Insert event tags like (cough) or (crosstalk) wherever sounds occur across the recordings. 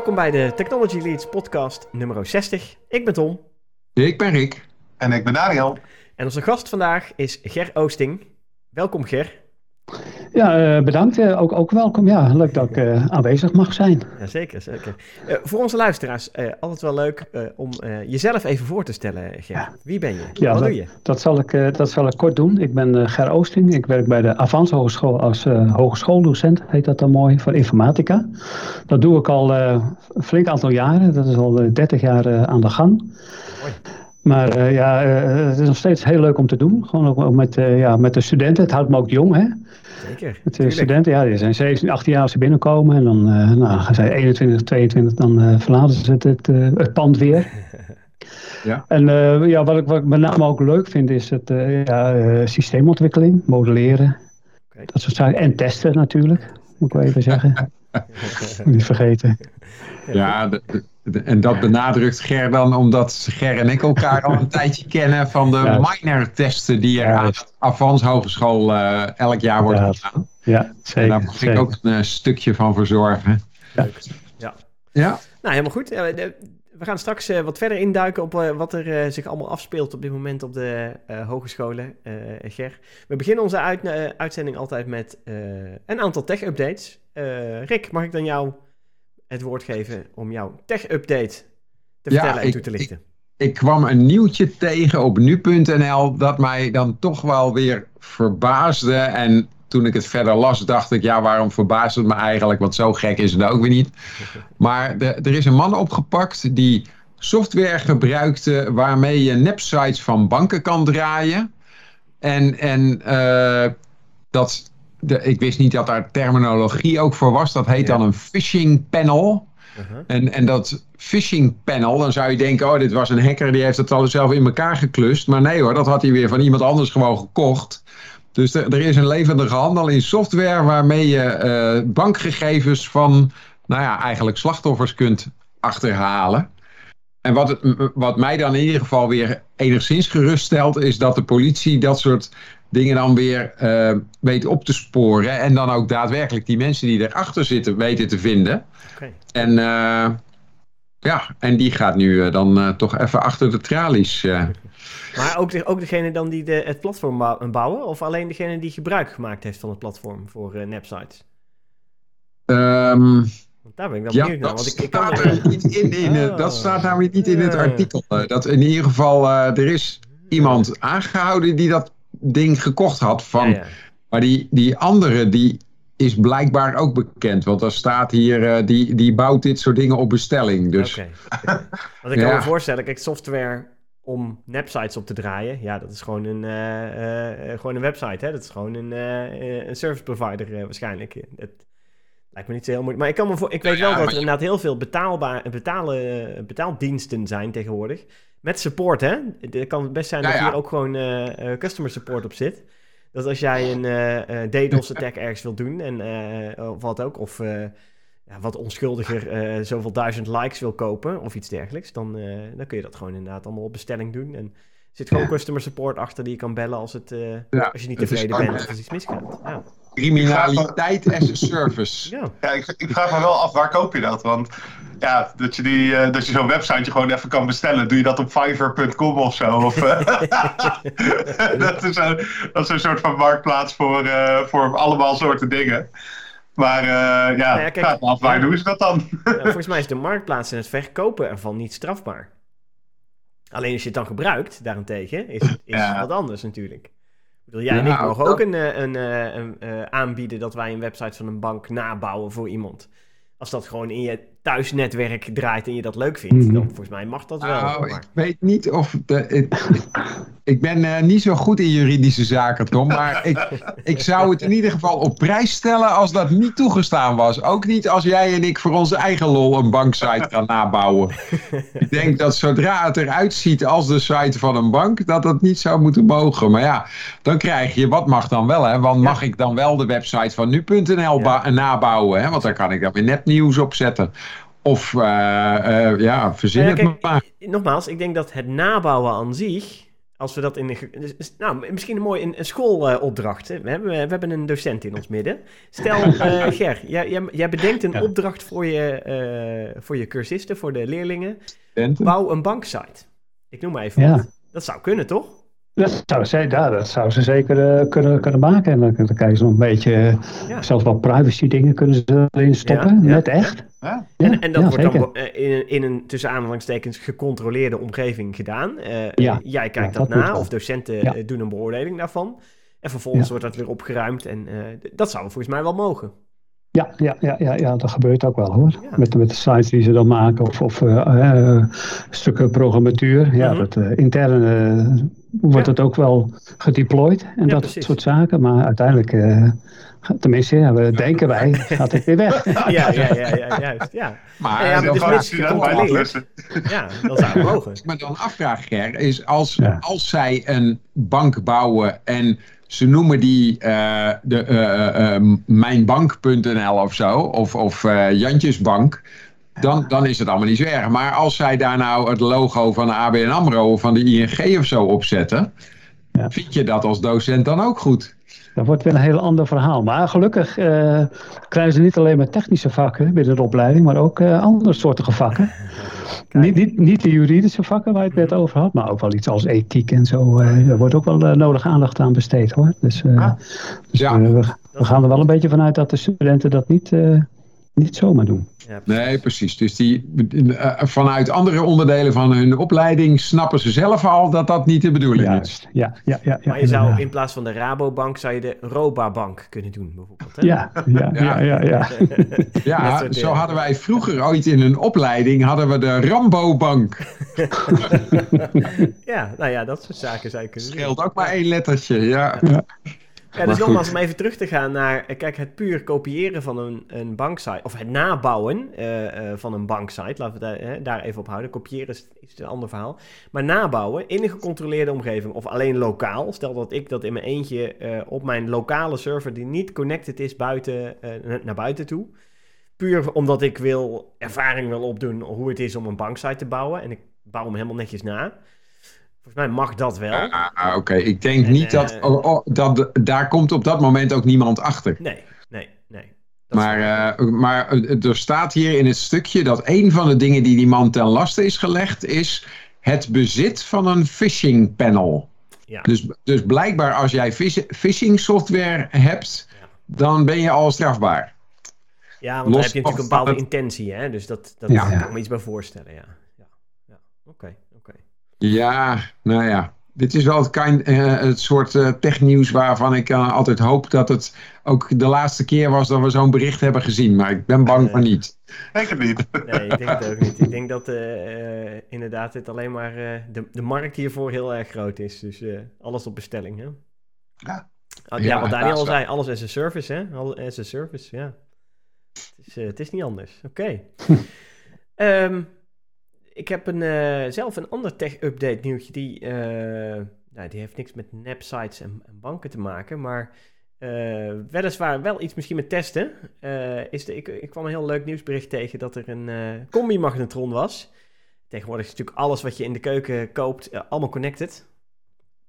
Welkom bij de Technology Leads podcast nummer 60. Ik ben Tom. Ik ben Rick. En ik ben Daniel. En onze gast vandaag is Ger Oosting. Welkom Ger. Ja, uh, bedankt. Uh, ook, ook welkom. Ja, leuk dat ik uh, aanwezig mag zijn. Ja, zeker, zeker. voor onze luisteraars, altijd wel leuk om jezelf even voor te stellen, Ger. Wie ben je? Ja, Wat dat, doe je? Dat zal, ik, dat zal ik kort doen. Ik ben Ger Oosting. Ik werk bij de Avans Hogeschool als hogeschooldocent, heet dat dan mooi, voor informatica. Dat doe ik al een flink aantal jaren. Dat is al 30 jaar aan de gang. Mooi. Maar ja, het is nog steeds heel leuk om te doen. Gewoon ook met, ja, met de studenten. Het houdt me ook jong, hè. Zeker. Met de studenten, ja, die zijn 17, 18 jaar als ze binnenkomen. En dan uh, nou, gaan zij 21, 22, dan uh, verlaten ze het, het, uh, het, pand weer. (laughs) Ja. En ja, wat, ik, wat ik met name ook leuk vind is het ja, systeemontwikkeling, modelleren. Okay. Dat soort zaken. En testen natuurlijk, moet ik wel even zeggen. (laughs) Niet vergeten. Ja, de, de, en dat benadrukt Ger dan omdat Ger en ik elkaar al een (laughs) tijdje kennen van de ja. minor testen die er ja, aan de Avans Hogeschool uh, elk jaar worden ja, gedaan. Ja, zeker. En daar mag ik ook een uh, stukje van verzorgen. Leuk. Ja. ja. Nou, helemaal goed. We gaan straks uh, wat verder induiken op wat er zich allemaal afspeelt op dit moment op de hogescholen, Ger. We beginnen onze uit, uitzending altijd met een aantal tech-updates. Rick, mag ik dan jou het woord geven om jouw tech-update te Ja, vertellen en ik- toe te lichten. Ik kwam een nieuwtje tegen op nu.nl dat mij dan toch wel weer verbaasde. En toen ik het verder las, dacht ik, ja, waarom verbaast het me eigenlijk? Want zo gek is het ook weer niet. (laughs) Maar de, er is een man opgepakt die software gebruikte waarmee je nepsites van banken kan draaien. En, en eh, dat, de, ik wist niet dat daar terminologie ook voor was. Dat heet Ja. dan een phishing panel. Uh-huh. En, en dat phishing panel, dan zou je denken, oh, dit was een hacker, die heeft het al zelf in elkaar geklust. Maar nee hoor, dat had hij weer van iemand anders gewoon gekocht. Dus er, er is een levendige handel in software waarmee je eh, bankgegevens van, nou ja, eigenlijk slachtoffers kunt achterhalen. En wat, het, wat mij dan in ieder geval weer enigszins geruststelt, is dat de politie dat soort dingen dan weer eh, weet op te sporen. En dan ook daadwerkelijk die mensen die erachter zitten weten te vinden. En eh, ja, en die gaat nu eh, dan toch even achter de tralies. Maar ook, de, ook degene dan die de, het platform bou- bouwen? Of alleen degene die gebruik gemaakt heeft van het platform voor nepsites? Ehm, daar ben ik wel ja, benieuwd naar. dat Want ik, ik kan staat er niet in. in eh, Oh. Dat staat namelijk niet in het artikel. Dat in ieder geval, er is iemand aangehouden die dat ding gekocht had van Ja, ja. Maar die, die andere, die is blijkbaar ook bekend. Want er staat hier, eh, die, die bouwt dit soort dingen op bestelling. Dus Oké. oké. (laughs) Want ik kan Ja. me voorstellen, kijk, software om nepsites op te draaien, ja, dat is gewoon een, eh, eh, gewoon een website, hè? Dat is gewoon een, een service provider waarschijnlijk. Het lijkt me niet zo heel moeilijk. Maar ik, kan me voor, ik weet Ja, wel dat er je- inderdaad heel veel betaalbaar, betalen, betaaldiensten zijn tegenwoordig. Met support, hè? Het kan best zijn Ja, dat ja. hier ook gewoon eh, eh, customer support op zit. Dat als jij een eh eh DDoS-attack (laughs) ergens wilt doen, en, of wat ook, of ja, wat onschuldiger zoveel duizend likes wil kopen, of iets dergelijks, dan, dan kun je dat gewoon inderdaad allemaal op bestelling doen. En er zit gewoon customer support achter die je kan bellen als, het, als je niet tevreden bent of als iets misgaat. Ja. Criminaliteit as a service. (laughs) ja. Ja, ik, ik vraag me wel af, waar koop je dat? Want ja, dat je, die, eh, dat je zo'n website gewoon even kan bestellen. Doe je dat op fiverr.com of zo? Of, eh, (laughs) dat, is een, dat is een soort van marktplaats voor, eh, voor allemaal soorten dingen. Maar eh, ja, ja, ik kijk, vraag me af, waar ja. doen ze dat dan? Ja, volgens mij is de marktplaats en het verkopen ervan niet strafbaar. Alleen als je het dan gebruikt, daarentegen, is het is Ja. wat anders natuurlijk. Bedoel, jij en Ja, ik mogen ook een, eh, een, eh, een, eh, aanbieden dat wij een website van een bank nabouwen voor iemand. Als dat gewoon in je thuisnetwerk draait en je dat leuk vindt, Mhm. dan volgens mij mag dat wel. Maar- ik weet niet of. De, ik, ik ben eh, niet zo goed in juridische zaken, Tom. Maar ik, ik zou het in ieder geval op prijs stellen als dat niet toegestaan was. Ook niet als jij en ik voor onze eigen lol een banksite gaan nabouwen. ik denk dat zodra het eruit ziet als de site van een bank, dat dat niet zou moeten mogen. Maar ja, dan krijg je, wat mag dan wel, hè? Want mag ik dan wel de website van nu.nl nabouwen? Hè? Want dan kan ik dan weer nepnieuws opzetten. Of eh, eh, ja, verzin Nou ja, het maar. Nogmaals, ik denk dat het nabouwen aan zich Als we dat in de. dus- dus- Nou, misschien een mooi een, een schoolopdracht. we, hebben, we hebben een docent in ons midden. Stel, (laughs) eh, Ger, jij, jij, bedenkt een opdracht voor je, eh, voor je cursisten, voor de leerlingen. Bouw een banksite. Ik noem maar even Ja. Dat zou kunnen, toch? Dat zou, ze, ja, dat zou ze zeker eh, kunnen, kunnen maken. En dan, dan krijgen ze nog een beetje, eh, Ja. zelfs wat privacy dingen kunnen ze erin stoppen. Ja, ja, net echt. Ja. En, en dat ja, wordt zeker. dan eh, in, een- in een tussen aanhalingstekens gecontroleerde omgeving gedaan. Eh, Ja. Jij kijkt Ja, dat, dat na, of docenten Ja. doen een beoordeling daarvan. En vervolgens Ja. wordt dat weer opgeruimd. En eh, dat zou volgens mij wel mogen. Ja, ja, ja, ja, ja, dat gebeurt ook wel hoor. Ja. Met, met de sites die ze dan maken of, of eh, eh, stukken programmatuur. Ja, Mhm. dat, eh, intern eh, wordt Ja. het ook wel gedeployed en Ja, dat precies. soort zaken. Maar uiteindelijk, eh, tenminste, ja, we denken wij, (laughs) gaat het weer weg. (laughs) ja, ja, ja, ja, juist. Ja, Maar Ja, (laughs) maar dan dus gecontroleerd. ja dat zou mogen. Me dan afvraag, Ger, is als, Ja. als zij een bank bouwen en ze noemen die eh, de, eh, eh, mijnbank.nl of zo, of, of Jantjesbank, dan, dan is het allemaal niet zo erg. Maar als zij daar nou het logo van de ABN AMRO of van de ING of zo opzetten, Ja. vind je dat als docent dan ook goed? Dat wordt weer een heel ander verhaal. Maar gelukkig eh, krijgen ze niet alleen maar technische vakken binnen de opleiding, maar ook eh, andere soorten vakken. (laughs) Niet, niet, niet de juridische vakken waar je het net over had, maar ook wel iets als ethiek en zo. eh er wordt ook wel nodig aandacht aan besteed hoor. Dus, Ah. dus Ja. we, we gaan er wel een beetje vanuit dat de studenten dat niet, niet zomaar doen. Ja, precies. Nee, precies. Dus die, eh, vanuit andere onderdelen van hun opleiding snappen ze zelf al dat dat niet de bedoeling is. Ja, ja, ja, ja, maar je zou in plaats van de Rabobank zou je de Robabank kunnen doen, bijvoorbeeld. Hè? ja, ja, ja, ja, ja. (laughs) Zo dingen. hadden wij vroeger ooit in een opleiding hadden we de Rambo-bank. (laughs) ja, nou ja, dat soort zaken zou je kunnen doen. Scheelt ook maar één lettertje, ja. Ja, dus nogmaals, om even terug te gaan naar, eh, kijk, het puur kopiëren van een, een banksite, of het nabouwen eh, eh, van een banksite, laten we daar, daar even op houden. Kopiëren is, is een ander verhaal. Maar nabouwen in een gecontroleerde omgeving, of alleen lokaal, stel dat ik dat in mijn eentje op mijn lokale server, die niet connected is buiten, na- naar buiten toe, puur omdat ik wil, ervaring wil opdoen hoe het is om een banksite te bouwen, en ik bouw hem helemaal netjes na. Volgens mij mag dat wel. Ah, ah, Oké, ik denk En, niet dat, eh, oh, oh, dat... Daar komt op dat moment ook niemand achter. Nee, nee, nee. Maar, eh, maar eh, er staat hier in het stukje dat een van de dingen die die man ten laste is gelegd... is het bezit van een phishing panel. Ja. Dus, dus blijkbaar als jij phis- phishing software hebt... Ja. dan ben je al strafbaar. Ja, want dan heb je natuurlijk een bepaalde het- intentie, hè? Dus dat, dat Ja. kan ik me iets bij voorstellen, ja. Ja, nou ja. Dit is wel het, kind, eh, het soort eh, technieuws waarvan ik eh, altijd hoop dat het ook de laatste keer was dat we zo'n bericht hebben gezien. Maar ik ben bang van niet. Denk het niet. (laughs) Nee, ik denk het ook niet. Ik denk dat inderdaad het alleen maar eh, de, de markt hiervoor heel erg groot is. Dus eh, alles op bestelling, hè? Ja. Ah, ja, Ja, wat Daniel al zei, alles as a service, hè? Alles as a service, ja. Het is, eh, het is niet anders, oké. (laughs) Ehm, ik heb een, eh, zelf een ander tech-update nieuwtje. Die, eh, nou, die heeft niks met nepsites en, en banken te maken. Maar eh, weliswaar wel iets misschien met testen. Is de, ik, ik kwam een heel leuk nieuwsbericht tegen dat er een combi-magnetron was. Tegenwoordig is natuurlijk alles wat je in de keuken koopt allemaal connected.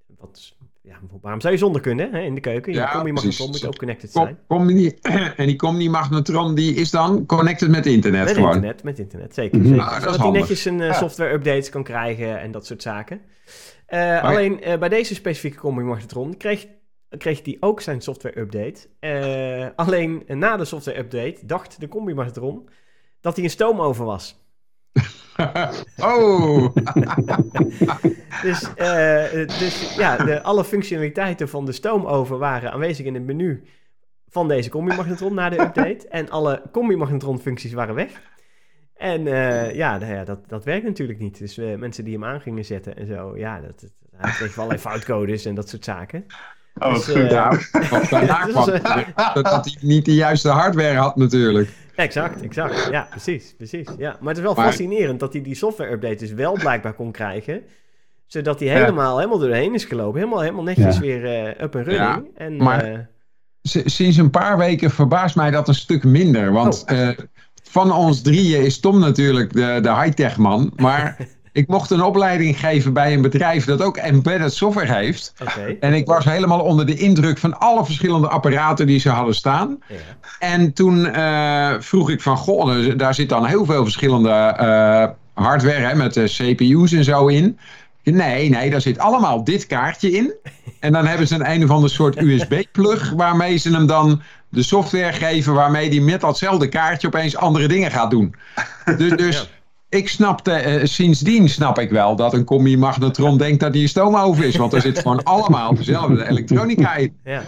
Wat, is- ja, waarom zou je zonder kunnen hè, in de keuken? Je Ja, combi-magnetron precies. moet ook connected zijn. die, (clears throat) en die Comni Magnetron die is dan connected met internet Met gewoon. internet, met internet, zeker. Mhm. zeker. Ah, Zodat hij netjes een eh, Ja. software-updates kan krijgen en dat soort zaken. Eh, alleen eh, bij deze specifieke combi-magnetron kreeg, kreeg die ook zijn software-update. Alleen na de software-update dacht de combi-magnetron dat hij een stoomoven was. (laughs) oh, (laughs) Dus, eh, dus ja, de, alle functionaliteiten van de stoomoven waren aanwezig in het menu van deze combi-magnetron na de update. En alle combi-magnetron-functies waren weg. En eh, ja, nou ja, dat, dat werkt natuurlijk niet. Dus eh, mensen die hem aan gingen zetten en zo, ja, dat, dat, hij kreeg wel allerlei (laughs) foutcodes en dat soort zaken. Oh, Dus, wat eh, goed. ja, wat daarna Dus, eh, Dat hij niet de juiste hardware had natuurlijk. Exact, exact. Ja, precies, precies. Ja. Maar het is wel Maar- fascinerend dat hij die software-update dus wel blijkbaar kon krijgen. Zodat hij Ja. helemaal, helemaal doorheen is gelopen. Helemaal, helemaal netjes Ja. weer eh, up en running. Ja, en, maar- eh, Sinds een paar weken verbaast mij dat een stuk minder. Want Oh. eh, van ons drieën is Tom natuurlijk de, de high-tech man. Maar (laughs) ik mocht een opleiding geven bij een bedrijf dat ook embedded software heeft. En ik was helemaal onder de indruk van alle verschillende apparaten die ze hadden staan. Ja. En toen eh, vroeg ik van, goh, daar zit dan heel veel verschillende eh, hardware hè, met de CPU's en zo in. Nee, nee, daar zit allemaal dit kaartje in. En dan hebben ze een een of ander soort (laughs) USB-plug waarmee ze hem dan de software geven waarmee die met datzelfde kaartje opeens andere dingen gaat doen. Dus, dus ik snapte, eh, sindsdien snap ik wel dat een combi-magnetron denkt dat hij een stoomoven is. Want er zit gewoon (laughs) allemaal dezelfde elektronica in. Ja, ja,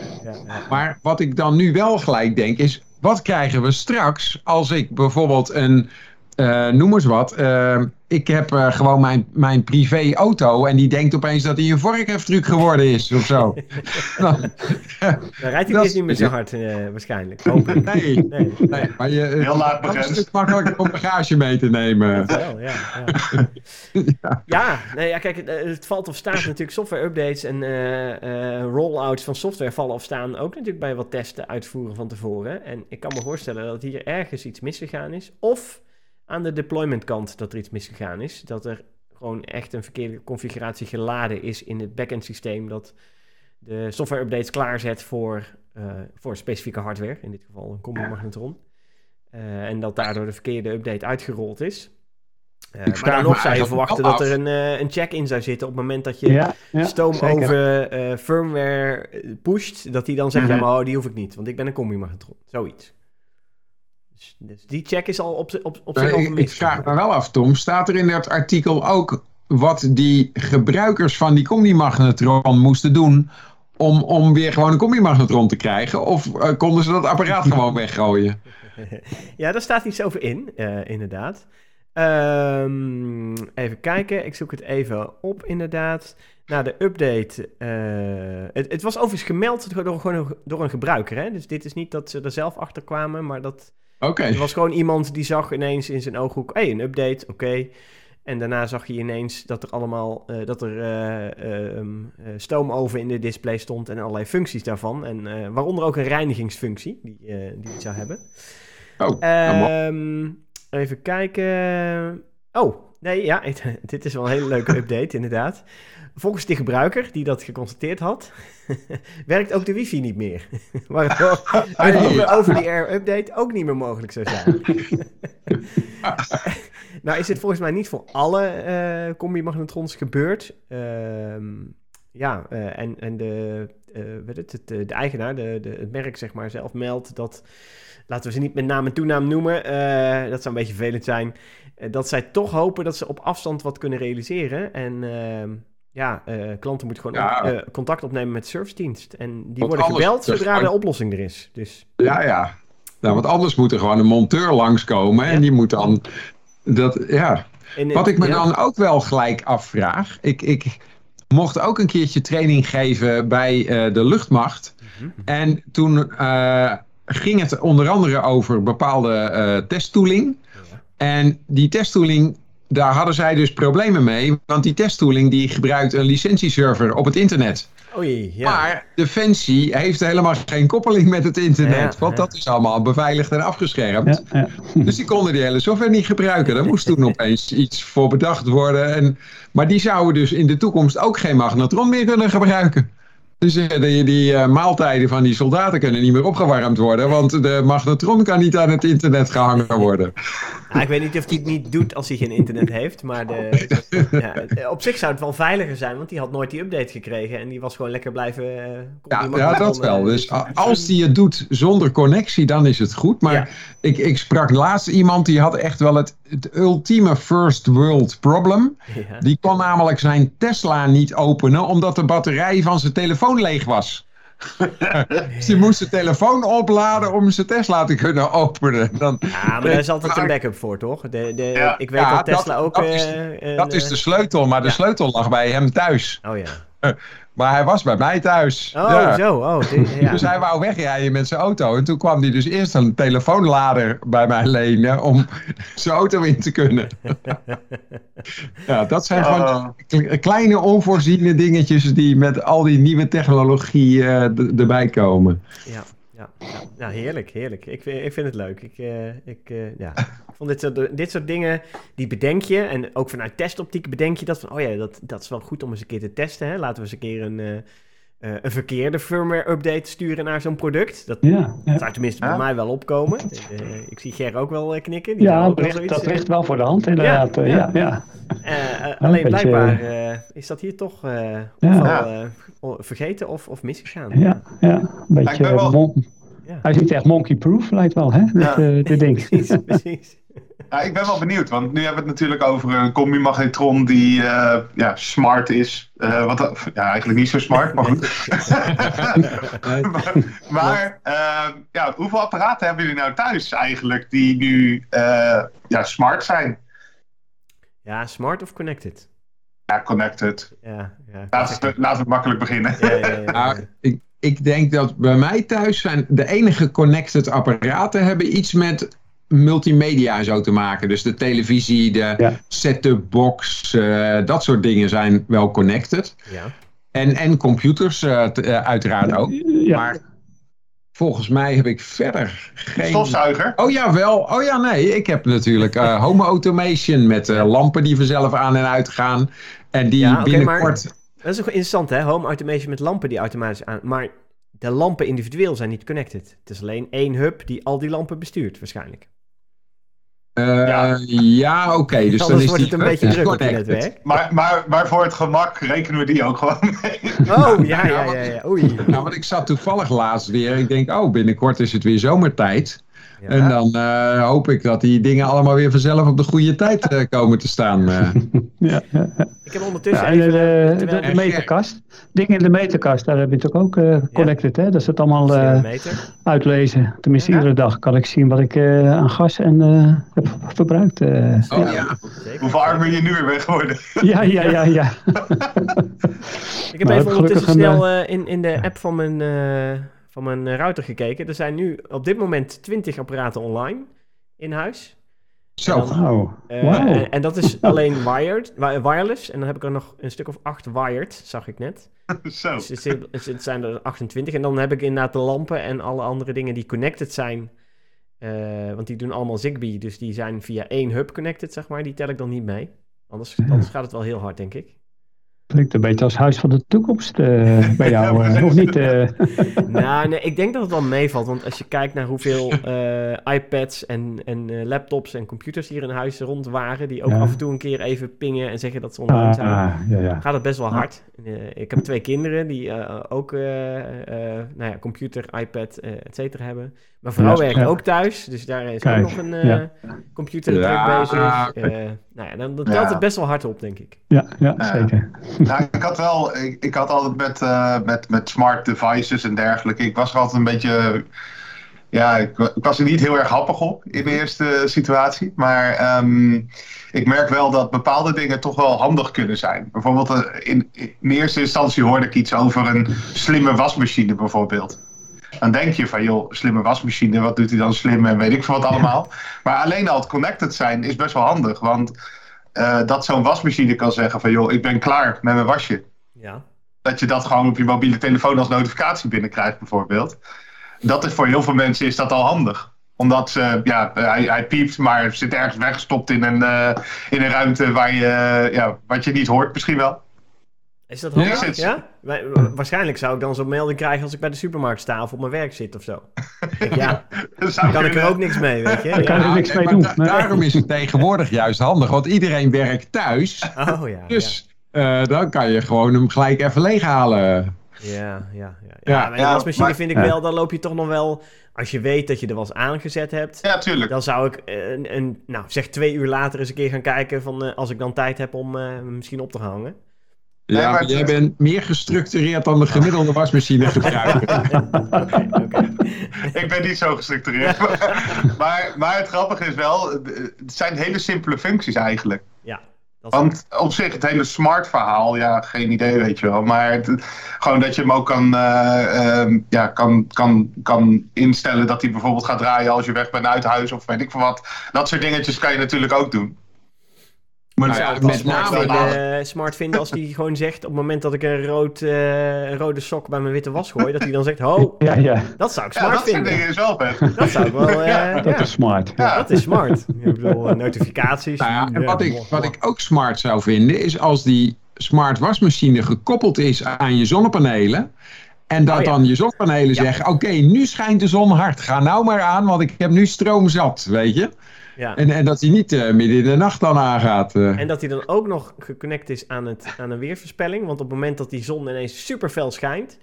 ja. Maar wat ik dan nu wel gelijk denk is, wat krijgen we straks als ik bijvoorbeeld een, eh, noem eens wat, eh, ik heb eh, gewoon mijn, mijn privé auto en die denkt opeens dat hij een vorkheftruc geworden is of zo. (laughs) Dan- Dan rijdt hij dus niet meer zo hard eh, waarschijnlijk. Hopelijk. nee, Nee. nee, maar je, Heel laag dat is makkelijker om bagage mee te nemen. Wel, ja, (laughs) ja. ja, nee, ja, kijk, het, het valt of staat natuurlijk software updates en eh, eh, rollouts van software vallen of staan ook natuurlijk bij wat testen uitvoeren van tevoren. En ik kan me voorstellen dat hier ergens iets misgegaan is. Of aan de deployment kant dat er iets misgegaan is. Dat er gewoon echt een verkeerde configuratie geladen is in het backend systeem dat de software updates klaarzet voor, eh, voor specifieke hardware, in dit geval een combi magnetron. Eh, en dat daardoor de verkeerde update uitgerold is. Eh, maar dan nog zou je verwachten dat er een, eh, een check in zou zitten op het moment dat je Ja, ja, stoom zeker. over eh, firmware pusht. Dat die dan zegt, Mhm. ja maar oh, die hoef ik niet, want ik ben een combi-magnetron. Zoiets. Dus, dus die check is al op, op, op zich al ik, vraag me wel af, Tom, staat er in dat artikel ook wat die gebruikers van die combi-magnetron moesten doen om, om weer gewoon een combi-magnetron te krijgen? Of eh, konden ze dat apparaat gewoon (laughs) weggooien? ja, daar staat iets over in, eh, inderdaad. Ehm, even kijken, ik zoek het even op, inderdaad. Na de update. eh, het, het was overigens gemeld door, gewoon door een gebruiker. Hè? Dus dit is niet dat ze er zelf achter kwamen, maar dat Oké, er was gewoon iemand die zag ineens in zijn ooghoek: hé, hey, een update, oké. En daarna zag je ineens dat er allemaal eh, dat er ehm, eh, stoomoven in de display stond en allerlei functies daarvan. En waaronder ook een reinigingsfunctie die, die het zou hebben. oh, nou. Ehm, even kijken. Oh, nee, ja, (laughs) dit is wel een hele leuke update, inderdaad. Volgens de gebruiker die dat geconstateerd had, (laughs) werkt ook de wifi niet meer. (laughs) Waardoor (laughs) een over die air update ook niet meer mogelijk zou zijn. nou is het volgens mij niet voor alle eh combi-magnetrons gebeurd. Ehm, ja, eh, en, en de, eh, weet het, het, de eigenaar, de, de, het merk zeg maar zelf meldt dat, laten we ze niet met naam en toenaam noemen, dat zou een beetje vervelend zijn, dat zij toch hopen dat ze op afstand wat kunnen realiseren. En ehm, ja, eh, klanten moeten gewoon Ja. op- eh, contact opnemen met de servicedienst. En die Want worden gebeld dus zodra de oplossing er is. Dus Ja, ja. Nou, want anders moet er gewoon een monteur langskomen en die moet dan dat, ja. en, Wat ik me ja. dan ook wel gelijk afvraag. Ik, ik mocht ook een keertje training geven bij eh, de luchtmacht. Mhm. En toen eh, ging het onder andere over bepaalde eh testtooling. Ja. En die testtooling, daar hadden zij dus problemen mee. Want die testtooling die gebruikt een licentieserver op het internet. Oei, ja. Maar Defensie heeft helemaal geen koppeling met het internet. Ja, want ja. dat is allemaal beveiligd en afgeschermd. Dus die konden die hele software niet gebruiken. Daar moest toen (laughs) opeens iets voor bedacht worden. En, maar die zouden dus in de toekomst ook geen magnetron meer kunnen gebruiken. Dus die, die eh, maaltijden van die soldaten kunnen niet meer opgewarmd worden. Want de magnetron kan niet aan het internet gehangen worden. Nou, ik weet niet of hij het niet doet als hij geen internet heeft, maar de, (laughs) ja, op zich zou het wel veiliger zijn, want die had nooit die update gekregen en die was gewoon lekker blijven... eh, Ja, ja dat wel. Dus als die het doet zonder connectie, dan is het goed. Maar Ja. ik, ik sprak laatst iemand die had echt wel het, het ultieme first world problem. Die kon namelijk zijn Tesla niet openen omdat de batterij van zijn telefoon leeg was. (laughs) dus die moest zijn telefoon opladen om zijn Tesla te kunnen openen. Dan, Ja, maar daar is altijd een backup voor, toch? De, de, Ja. ik weet Ja, dat Tesla dat- ook... dat is- eh, dat is eh, de sleutel, maar de sleutel lag bij hem thuis. Oh ja. (laughs) Maar hij was bij mij thuis. Oh, Ja. zo. Oh, (laughs) dit- ja. Dus hij wou wegrijden met zijn auto. En toen kwam hij dus eerst een telefoonlader bij mij lenen om zijn auto in te kunnen. (laughs) ja, dat zijn gewoon Oh. kle- kleine onvoorziene dingetjes die met al die nieuwe technologie eh, erbij komen. Ja, ja, ja. ja, heerlijk, heerlijk. Ik, vind- ik vind het leuk. Ik, eh, ik, eh, ja. Ik vond dit soort, dit soort dingen, die bedenk je. En ook vanuit testoptiek bedenk je dat van... oh ja, dat, dat is wel goed om eens een keer te testen. Hè? Laten we eens een keer een, uh, uh, een verkeerde firmware-update sturen naar zo'n product. Dat, ja, ja. zou tenminste bij mij wel opkomen. Uh, ik zie Ger ook wel knikken. Die ja, dat, ligt, dat ligt wel voor de hand inderdaad. Ja, ja. alleen blijkbaar is dat hier toch ofwel, vergeten of, of misgegaan. Ja, ja. een beetje... Wel... Hij is niet echt monkey-proof, lijkt wel, hè? Dit, dit ding. (laughs) Precies, precies. Ja, ik ben wel benieuwd, want nu hebben we het natuurlijk over een combi-magnetron die uh, ja, smart is. Uh, wat, ja, eigenlijk niet zo smart, maar goed. (laughs) maar, maar uh, ja, hoeveel apparaten hebben jullie nou thuis eigenlijk die nu ja, smart zijn? Ja, smart of connected? Ja, connected. Ja, ja, laten, we, laten we makkelijk beginnen. Ja, ja, ja, ik, ik denk dat bij mij thuis zijn de enige connected apparaten hebben iets met multimedia zo te maken. Dus de televisie, de ja. set-up box, uh, dat soort dingen zijn wel connected. Ja. En, en computers uh, uh, uiteraard ook. Ja. Maar volgens mij heb ik verder geen... Stofzuiger? Oh ja, wel. Oh ja, nee. Ik heb natuurlijk home automation met lampen die vanzelf aan en uit gaan. En die okay, binnenkort... Maar, dat is ook interessant hè, home automation met lampen die automatisch aan... Maar de lampen individueel zijn niet connected. Het is alleen één hub die al die lampen bestuurt waarschijnlijk. Uh, ja, ja oké. Okay. Dus dan is wordt het een beetje druk op het netwerk. Maar, maar, maar voor het gemak rekenen we die ook gewoon mee. Oh, ja, ja, ja. ja. Oei. Nou, want ik zat toevallig laatst weer. Ik denk, oh, binnenkort is het weer zomertijd. Ja. En dan uh, hoop ik dat die dingen allemaal weer vanzelf op de goede tijd uh, komen te staan. (laughs) Uh. ja, Ik heb ondertussen even... De, de, de, de meterkast. Dingen in de meterkast, daar heb je toch ook connected, hè? Dat ze het allemaal uitlezen. Tenminste, iedere dag kan ik zien wat ik aan gas en heb verbruikt. oh ja. Hoe warm ben je nu weer weg geworden? (laughs) ja, ja, ja, ja. ik heb even ondertussen snel in, in de app van mijn van mijn eh, router gekeken. Er zijn nu op dit moment 20 apparaten online in huis. Zo. Wow. Uh, en, en, dat is (laughs) alleen wired, wireless. En dan heb ik er nog een stuk of acht wired, zag ik net. (laughs) Zo. Dus het, het, zijn er 28. En dan heb ik inderdaad de lampen en alle andere dingen die connected zijn. Uh, want die doen allemaal Zigbee, dus die zijn via één hub connected, zeg maar. Die tel ik dan niet mee. Anders, anders gaat het wel heel hard, denk ik. Klinkt een beetje als huis van de toekomst uh, (laughs) bij jou, uh, of niet? Uh... (laughs) nou, nee, ik denk dat het wel meevalt. Want als je kijkt naar hoeveel iPads en, en laptops en computers hier in huis rond waren... die ook ja. af en toe een keer even pingen en zeggen dat ze online ah, zijn... Ah, ja, ja. gaat het best wel hard. ik heb twee kinderen die ook nou ja, computer, iPad, et cetera hebben. Mijn vrouw werkt ook thuis, dus daar is Kijk, ook nog een computer druk bezig. nou ja, dan, dan telt het best wel hard op, denk ik. Ja, ja zeker. Nou, ik had wel, ik, ik had altijd met, uh, met, met smart devices en dergelijke. Ik was er altijd een beetje. Ja, ik, ik, was er niet heel erg happig op in de eerste situatie. Maar um, ik merk wel dat bepaalde dingen toch wel handig kunnen zijn. Bijvoorbeeld, uh, in, in eerste instantie hoorde ik iets over een slimme wasmachine, bijvoorbeeld. Dan denk je van, joh, slimme wasmachine, wat doet hij dan slim en weet ik veel wat allemaal. Maar alleen al het connected zijn is best wel handig. Want uh, dat zo'n wasmachine kan zeggen van joh, ik ben klaar met mijn wasje. Ja. Dat je dat gewoon op je mobiele telefoon als notificatie binnenkrijgt bijvoorbeeld. Dat is voor heel veel mensen is dat al handig omdat ze, ja, hij, hij piept, maar zit ergens weggestopt in een, uh, in een ruimte waar je, ja, wat je niet hoort misschien wel. Is dat handig? Ja? ja? Waarschijnlijk zou ik dan zo'n melding krijgen als ik bij de supermarkt sta of op mijn werk zit of zo. ja, (laughs) dan kan ik er ook niks mee, weet je. Kan er niks mee doen. daarom is het tegenwoordig juist handig, want iedereen werkt thuis. Oh ja. Dus ja. Uh, dan kan je gewoon hem gelijk even leeghalen. Ja, ja, ja. Ja, maar ja, wasmachine maar, vind ik wel, dan loop je toch nog wel... Als je weet dat je er was aangezet hebt... Ja, tuurlijk. Dan zou ik een, een nou zeg twee uur later eens een keer gaan kijken... van uh, als ik dan tijd heb om uh, misschien op te hangen. Ja, nee, maar jij bent meer gestructureerd dan de gemiddelde wasmachine gebruiker. okay, okay. ik ben niet zo gestructureerd. (laughs) maar, maar het grappige is wel, het zijn hele simpele functies eigenlijk. Ja. Want op zich, het hele smart verhaal, ja, geen idee, weet je wel. Maar het, gewoon dat je hem ook kan, uh, uh, ja, kan, kan, kan instellen dat hij bijvoorbeeld gaat draaien als je weg bent uit huis of weet ik veel wat. Dat soort dingetjes kan je natuurlijk ook doen. Maar nou ja, met smart, vinden, smart vinden als die gewoon zegt... op het moment dat ik een, rood, uh, een rode sok bij mijn witte was gooi... dat hij dan zegt, ho, (laughs) ja, ja. dat zou ik smart ja, dat vinden. Dat wel, Dat zou ik wel... (laughs) Uh, ja, dat is smart. Ja. Dat is smart. Ik bedoel, notificaties. Nou ja, en wat, ik, wat ik ook smart zou vinden... is als die smart wasmachine gekoppeld is aan je zonnepanelen... En dat oh, dan je zonnepanelen zeggen: Oké, nu schijnt de zon hard. Ga nou maar aan, want ik heb nu stroom zat. Weet je? Ja. En, en dat hij niet uh, midden in de nacht dan aangaat. Uh. En dat hij dan ook nog geconnect is aan, het, aan een weerverspelling. Want op het moment dat die zon ineens super fel schijnt.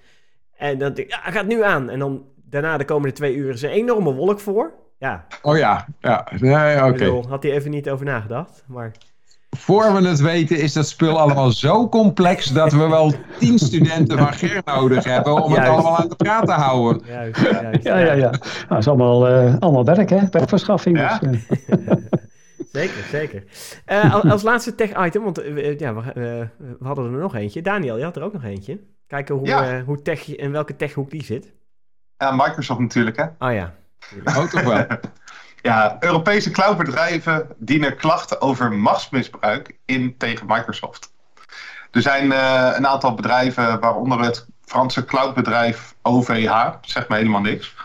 En dan denk ik, ja, hij gaat nu aan. En dan daarna de komende twee uur is een enorme wolk voor. Ja. Oh ja, ja. Nee, oké. Had hij even niet over nagedacht. Maar voor we het weten is dat spul allemaal zo complex dat we wel tien studenten van Ger nodig hebben om het allemaal aan de praat te houden. Juist, juist. Ja, ja, ja. Nou, dat is allemaal, uh, allemaal werk, hè? Werkverschaffing. Ja? Dus, uh. (laughs) zeker, zeker. Uh, als, als, laatste tech-item, want ja, we, we, hadden er nog eentje. Daniel, je had er ook nog eentje. Kijken hoe, ja. hoe tech, in welke techhoek die zit. Ja, Microsoft natuurlijk, hè? Oh ja. Oh, toch wel. (laughs) Ja, Europese cloudbedrijven dienen klachten over machtsmisbruik in tegen Microsoft. Er zijn uh, een aantal bedrijven, waaronder het Franse cloudbedrijf OVH, zegt me helemaal niks.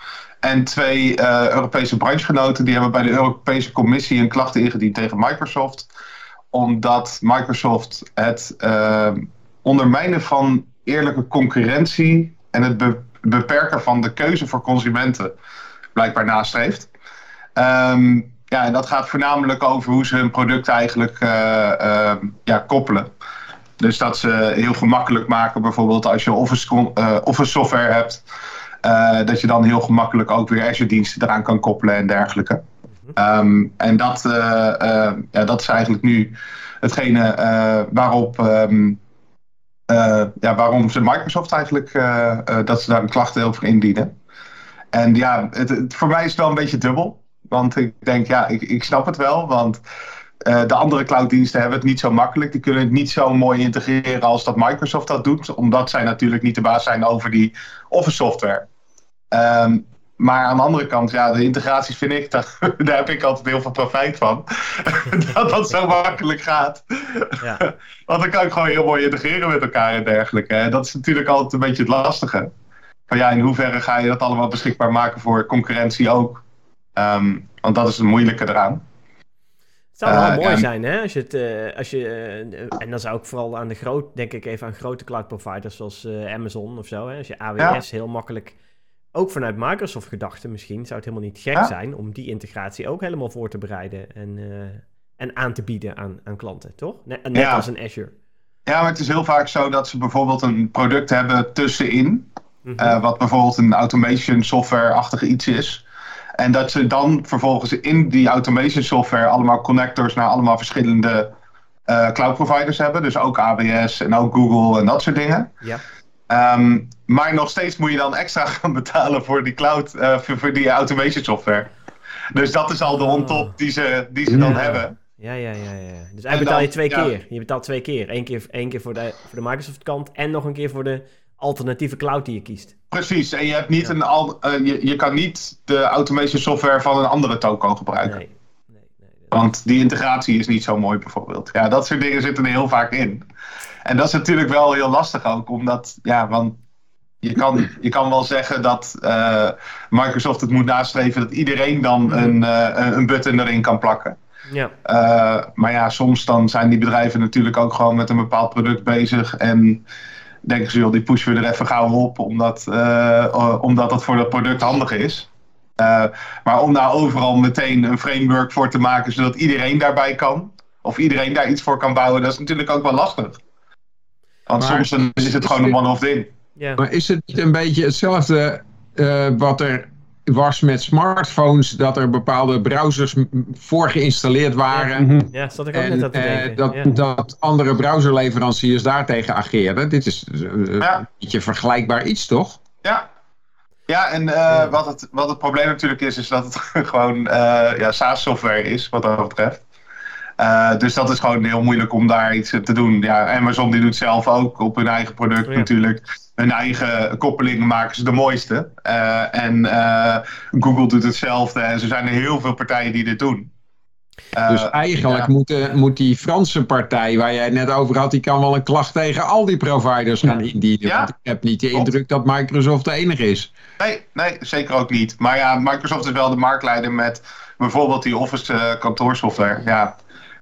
En twee uh, Europese branchegenoten die hebben bij de Europese Commissie een klacht ingediend tegen Microsoft. Omdat Microsoft het uh, ondermijnen van eerlijke concurrentie en het be beperken van de keuze voor consumenten blijkbaar nastreeft. Um, ja, en dat gaat voornamelijk over hoe ze hun product eigenlijk uh, uh, ja, koppelen. Dus dat ze heel gemakkelijk maken, bijvoorbeeld als je Office, uh, Office software hebt, dat je dan heel gemakkelijk ook weer Azure diensten eraan kan koppelen en dergelijke. Um, en dat, ja, dat is eigenlijk nu hetgene waarop, um, ja, waarom ze Microsoft eigenlijk, dat ze daar een klacht over indienen. En ja, het, het, voor mij is het wel een beetje dubbel. Want ik denk, ja, ik, ik snap het wel. Want uh, de andere clouddiensten hebben het niet zo makkelijk. Die kunnen het niet zo mooi integreren als dat Microsoft dat doet. Omdat zij natuurlijk niet de baas zijn over die Office software. Um, maar aan de andere kant, ja, de integraties vind ik, (laughs) daar, daar heb ik altijd heel veel profijt van. (laughs) dat dat zo makkelijk gaat. Ja. (laughs) Want dan kan ik gewoon heel mooi integreren met elkaar en dergelijke. En dat is natuurlijk altijd een beetje het lastige. Van ja, in hoeverre ga je dat allemaal beschikbaar maken voor concurrentie ook? Um, want dat is het moeilijke eraan. Het zou wel uh, mooi zijn, hè? Als je het, uh, als je, uh, en dan zou ik vooral aan de groot, denk ik even aan grote cloud providers zoals Amazon of zo. Hè? Als je AWS heel makkelijk, ook vanuit Microsoft gedachten misschien, zou het helemaal niet gek zijn om die integratie ook helemaal voor te bereiden en, en aan te bieden aan, aan klanten, toch? Net, net als een Azure. Ja, maar het is heel vaak zo dat ze bijvoorbeeld een product hebben tussenin, mm -hmm. wat bijvoorbeeld een automation software-achtig iets is. En dat ze dan vervolgens in die automation software allemaal connectors naar allemaal verschillende uh, cloud providers hebben. Dus ook AWS en ook Google en dat soort dingen. Ja. Um, maar nog steeds moet je dan extra (laughs) gaan betalen voor die cloud, uh, voor, voor, die automation software. Dus dat is al de on-top oh. die ze, die ze dan hebben. Ja, ja, ja, ja. Dus eigenlijk betaal je twee keer. Je betaalt twee keer. Eén keer, één keer voor, de, voor de Microsoft kant en nog een keer voor de alternatieve cloud die je kiest. Precies, en je, hebt niet een al, uh, je, je kan niet de automation software van een andere toko gebruiken. Nee. nee, nee Want die integratie is niet zo mooi bijvoorbeeld. Ja, dat soort dingen zitten er heel vaak in. En dat is natuurlijk wel heel lastig ook, omdat, ja, want je kan, je kan wel zeggen dat uh, Microsoft het moet nastreven dat iedereen dan mhm. een, uh, een button erin kan plakken. Ja. Uh, maar ja, soms dan zijn die bedrijven natuurlijk ook gewoon met een bepaald product bezig en denken ze, joh, die pushen we er even gauw op, omdat, uh, omdat dat voor dat product handig is. Uh, maar om daar overal meteen een framework voor te maken, zodat iedereen daarbij kan, of iedereen daar iets voor kan bouwen, dat is natuurlijk ook wel lastig. Want maar, soms is het gewoon een one-off ding. Yeah. Maar is het een beetje hetzelfde uh, wat er was met smartphones dat er bepaalde browsers voor geïnstalleerd waren. Ja, ja zat ik ook net aan te denken. Uh, dat, ja. dat andere browserleveranciers daartegen ageerden. Dit is uh, ja. een beetje vergelijkbaar iets, toch? Ja. Ja, en uh, wat, het, wat het probleem natuurlijk is, is dat het (laughs) gewoon ja, SaaS-software is, wat dat betreft. dus dat is gewoon heel moeilijk om daar iets te doen. Ja, Amazon die doet zelf ook op hun eigen product natuurlijk hun eigen koppelingen maken ze de mooiste. Uh, en uh, Google doet hetzelfde. En er zijn er heel veel partijen die dit doen. dus eigenlijk moet, moet, die Franse partij waar jij het net over had, die kan wel een klacht tegen al die providers gaan indienen. Ja. Want ik heb niet de indruk dat Microsoft de enige is. Nee, nee, zeker ook niet. Maar ja, Microsoft is wel de marktleider met bijvoorbeeld die Office kantoorsoftware. Ja,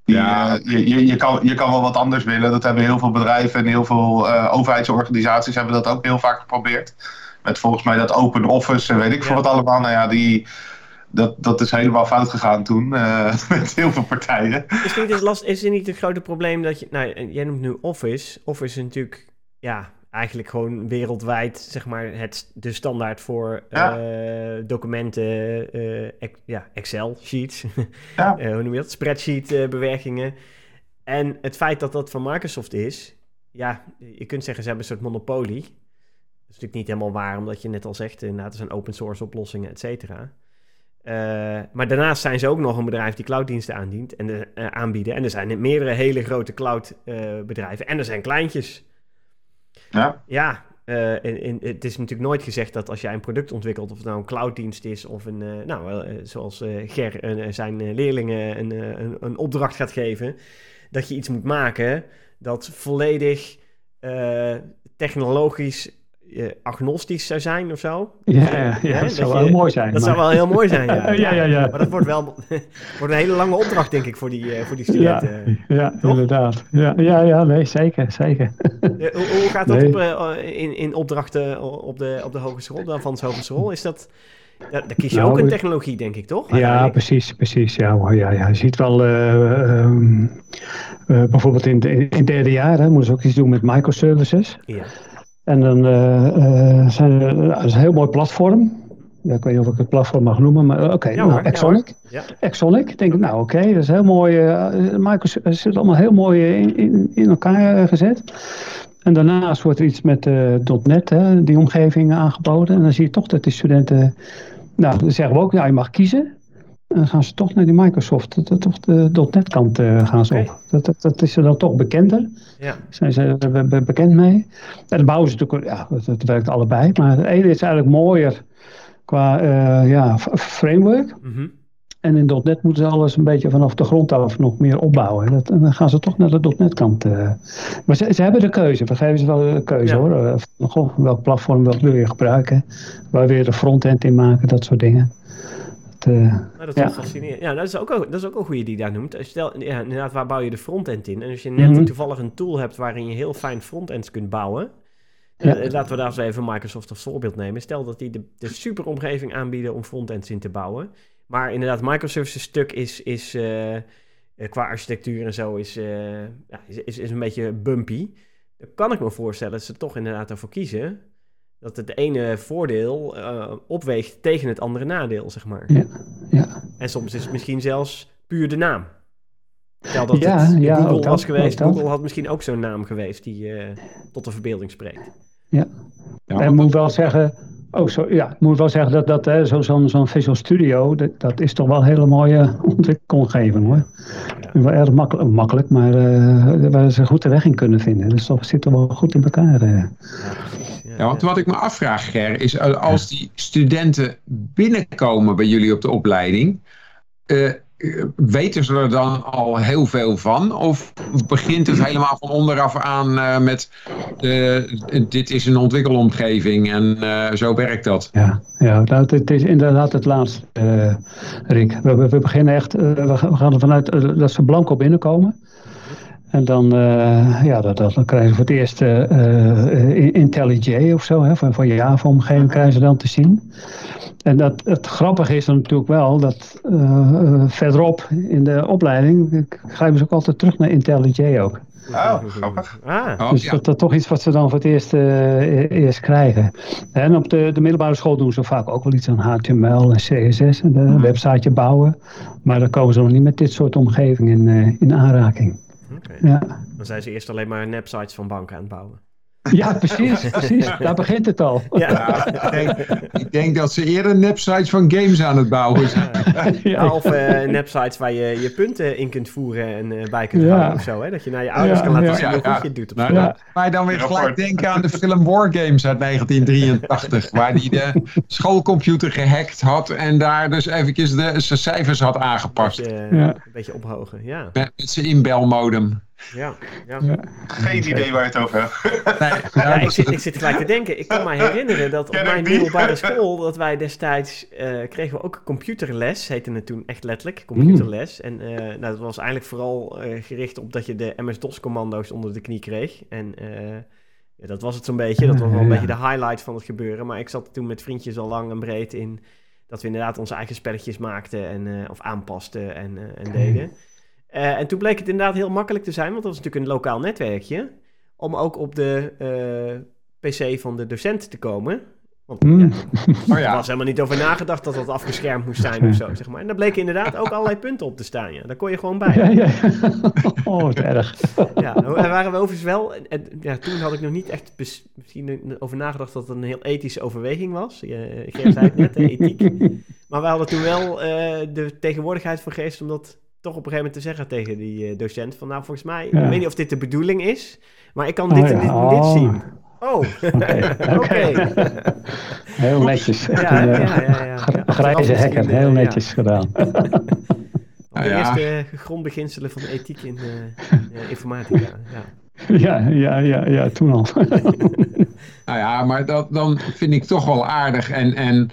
die, ja. Uh, je, je, kan, je kan wel wat anders willen. Dat hebben heel veel bedrijven en heel veel uh, overheidsorganisaties hebben dat ook heel vaak geprobeerd. Met volgens mij dat Open Office en weet ik veel wat allemaal. Nou ja, die, dat, dat is helemaal fout gegaan toen (laughs) met heel veel partijen. Is, niet, is, last, is er niet het grote probleem dat je... Nou, jij noemt nu Office. Office is natuurlijk... Ja, eigenlijk gewoon wereldwijd zeg maar het, de standaard voor ja. uh, documenten, uh, ja, Excel sheets, (laughs) ja. uh, hoe noem je dat, spreadsheet bewerkingen. En het feit dat dat van Microsoft is, ja, je kunt zeggen ze hebben een soort monopolie. Dat is natuurlijk niet helemaal waar, omdat je net al zegt, inderdaad, er zijn open source oplossingen, et cetera. maar daarnaast zijn ze ook nog een bedrijf die clouddiensten aandient en de, aanbieden. En er zijn meerdere hele grote cloudbedrijven en er zijn kleintjes. Ja, ja uh, in, het is natuurlijk nooit gezegd dat als jij een product ontwikkelt, of het nou een clouddienst is of een, uh, nou, uh, zoals Ger zijn leerlingen een, een, een, opdracht gaat geven, dat je iets moet maken dat volledig technologisch agnostisch zou zijn of zo. Ja, ja, dat zou wel heel mooi zijn. Dat zou wel heel mooi zijn, ja. ja, ja, ja. Maar dat wordt wel (laughs) wordt een hele lange opdracht, denk ik, voor die, uh, voor die studenten. Ja, ja inderdaad. Ja, ja, ja, nee, zeker, zeker. hoe, hoe, gaat dat op, in, in opdrachten op de, op de hogeschool, de Avans Hogeschool? Is dat... Ja, daar kies je nou, ook een technologie, denk ik, toch? Ja, precies, precies. Ja, ja, ja. Je ziet wel, uh, um, bijvoorbeeld in, in het derde jaar, hè, moeten ze ook iets doen met microservices. Ja. En dan uh, zijn er, nou, dat is een heel mooi platform. Ja, ik weet niet of ik het platform mag noemen, maar oké, okay, nou, Exonic. Ja, Exonic, denk ik, nou oké, dat is heel mooi. Uh, Microsoft zit allemaal heel mooi in, in, in elkaar gezet. En daarnaast wordt er iets met .NET, hè, die omgeving aangeboden. En dan zie je toch dat die studenten, nou, dan zeggen we ook, nou, je mag kiezen dan gaan ze toch naar die Microsoft, dat, toch de .NET kant uh, gaan ze op. Dat, dat, dat, is er dan toch bekender. Ja. Zijn ze er bekend mee. En de bouwen ze natuurlijk, ja, dat, werkt allebei. Maar het ene is eigenlijk mooier qua uh, ja, framework. Mm -hmm. En in .NET moeten ze alles een beetje vanaf de grond af nog meer opbouwen. Dat, en dan gaan ze toch naar de .NET kant. Uh. Maar ze, ze, hebben de keuze. We geven ze wel de keuze ja. hoor. Welk platform wil je gebruiken? Waar wil je de frontend in maken? Dat soort dingen. Uh, dat is ja. fascinerend. Ja, dat is, ook, dat is ook een goede die daar noemt. Stel, ja, inderdaad, waar bouw je de frontend in? En als je net mm -hmm. toevallig een tool hebt waarin je heel fijn frontends kunt bouwen. Ja. Uh, laten we daar eens even Microsoft als voorbeeld nemen. Stel dat die de, de super omgeving aanbieden om frontends in te bouwen. Maar inderdaad, Microsoft's stuk is, is uh, qua architectuur en zo is, ja, is, is, is, een beetje bumpy. Dan kan ik me voorstellen dat ze toch inderdaad ervoor kiezen dat het ene voordeel uh, opweegt tegen het andere nadeel, zeg maar. Ja, ja. En soms is het misschien zelfs puur de naam. Stel dat ja, het ja, Google was geweest. Google had misschien ook zo'n naam geweest die uh, tot de verbeelding spreekt. Ja. ja en ik moet wel zeggen, oh, zo, ja, moet wel zeggen dat, dat zo'n zo, zo Visual Studio, dat, dat, is toch wel een hele mooie ontwikkelomgeving hoor. Ja. Wel erg makkelijk, makkelijk maar uh, waar ze goed de weg in kunnen vinden. Dus dat zit er wel goed in elkaar. Uh. Ja, want wat ik me afvraag, Ger, is eh, als die studenten binnenkomen bij jullie op de opleiding, uh, weten ze er dan al heel veel van? Of begint het helemaal van onderaf aan uh, met uh, dit is een ontwikkelomgeving en zo werkt dat? Ja, ja nou, het is inderdaad het laatste, Rick. We, we, beginnen echt, we gaan er vanuit dat ze blanco binnenkomen. En dan, uh, ja, dat, dat, dan krijgen ze voor het eerst uh, IntelliJ of zo, hè, van, van je Java-omgeving krijgen ze dan te zien. En dat, het grappige is dan natuurlijk wel dat uh, verderop in de opleiding ga je ook altijd terug naar IntelliJ ook. Oh, grappig. Ah. Dus dat is toch iets wat ze dan voor het eerst, uh, eerst krijgen. En op de, de middelbare school doen ze vaak ook wel iets aan HTML en CSS en een websiteje bouwen. Maar dan komen ze nog niet met dit soort omgevingen in, in aanraking. Ja. Dan zijn ze eerst alleen maar websites van banken aan het bouwen. Ja, precies, precies. Daar begint het al. Ja. ik, denk, ik, denk, dat ze eerder nepsites van games aan het bouwen zijn. Ja, of uh, nepsites waar je je punten in kunt voeren en uh, bij kunt houden of zo. Hè? Dat je naar je ouders kan laten zien hoe goed je het doet. Op nou, Maar dan weer gelijk denken aan de film Wargames uit 1983. waar hij de schoolcomputer gehackt had en daar dus eventjes de, zijn cijfers had aangepast. Een beetje, een beetje ophogen, ja. Met, met zijn inbelmodem. Ja, ja. Geen idee waar je het over hebt. Nee, (laughs) ja, ik, zit, ik zit gelijk te denken. Ik kan me herinneren dat op mijn middelbare (laughs) school... dat wij destijds... Uh, kregen we ook computerles, heette het toen echt letterlijk. Computerles. Mm. En uh, nou, dat was eigenlijk vooral uh, gericht op dat je de MS-DOS-commando's onder de knie kreeg. En ja, dat was het zo'n beetje. Dat was wel een beetje de highlight van het gebeuren. Maar ik zat toen met vriendjes al lang en breed in... dat we inderdaad onze eigen spelletjes maakten en, of aanpasten en, en deden... Uh, en toen bleek het inderdaad heel makkelijk te zijn, want dat was natuurlijk een lokaal netwerkje, om ook op de uh, PC van de docent te komen. Want mm. ja, (laughs) oh ja. er was helemaal niet over nagedacht dat dat afgeschermd moest zijn of zo, zeg maar. En daar bleken inderdaad ook allerlei punten op te staan, ja. Daar kon je gewoon bij. Ja, ja. (laughs) Oh, wat erg. (laughs) Ja, en waren we overigens wel... En, ja, toen had ik nog niet echt misschien over nagedacht dat het een heel ethische overweging was. Je, zei het net, ethiek. Maar we hadden toen wel uh, de tegenwoordigheid van geest om dat toch op een gegeven moment te zeggen tegen die uh, docent van nou volgens mij, ik weet niet of dit de bedoeling is, maar ik kan dit oh, en dit en dit oh. zien. Oh, (laughs) (laughs) oké. Heel netjes. Ja, ja, ja. ja, Grijze hekken, heel netjes gedaan. (laughs) de eerste grondbeginselen van de ethiek in uh, informatica. Ja. Ja, ja, ja, ja, toen al. nou ja, maar dat, dan vind ik toch wel aardig. En, en uh,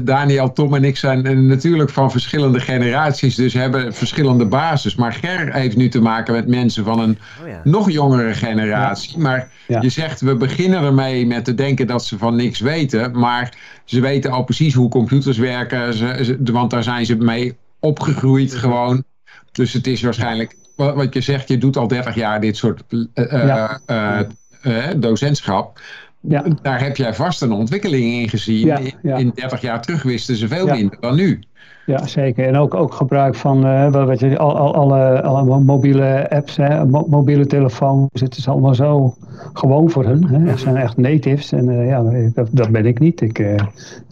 Daniel, Tom en ik zijn natuurlijk van verschillende generaties, dus hebben verschillende basis. Maar Ger heeft nu te maken met mensen van een oh nog jongere generatie. Maar je zegt, we beginnen ermee met te denken dat ze van niks weten. Maar ze weten al precies hoe computers werken, ze, want daar zijn ze mee opgegroeid gewoon. Dus het is waarschijnlijk, wat je zegt, je doet al 30 jaar dit soort docentschap. Ja. Daar heb jij vast een ontwikkeling in gezien. In 30 jaar terug wisten ze veel minder dan nu. Ja, zeker. En ook, ook gebruik van uh, wat je, al, al, alle, alle mobiele apps, hè, mobiele telefoons. Het is allemaal zo gewoon voor hun. Hè. Ze zijn echt natives. En uh, ja, dat, dat, ben ik niet. Ik, uh,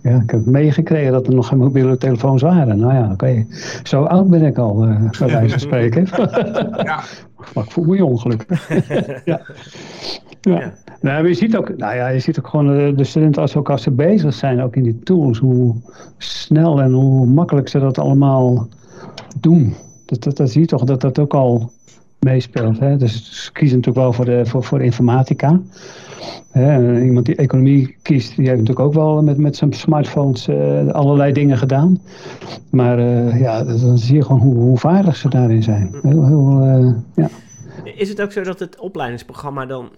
ja, ik heb meegekregen dat er nog geen mobiele telefoons waren. Nou ja, oké. Zo oud ben ik al, bij wijze van spreken. ja. (laughs) Maar ik voel me jong, gelukkig. (laughs) ja. ja. Nou, je ziet ook, nou ja, je ziet ook gewoon eh, de studenten als, ook als ze bezig zijn, ook in die tools, hoe snel en hoe makkelijk ze dat allemaal doen. Dat, dat, dat zie je toch dat dat ook al meespeelt. Hè? Dus ze kiezen natuurlijk wel voor, de, voor, voor informatica. Hè? Iemand die economie kiest, die heeft natuurlijk ook wel met, met zijn smartphones uh, allerlei dingen gedaan. Maar uh, ja, dan zie je gewoon hoe, hoe vaardig ze daarin zijn. Heel, heel, ja. Is het ook zo dat het opleidingsprogramma dan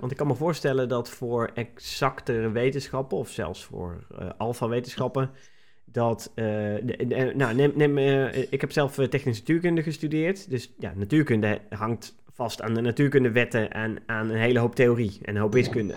want ik kan me voorstellen dat voor exactere wetenschappen, of zelfs voor alfa-wetenschappen, dat. Uh, nou, neem, neem, ik heb zelf technische natuurkunde gestudeerd. Dus ja, natuurkunde hangt vast aan de natuurkundewetten en aan een hele hoop theorie en een hoop wiskunde.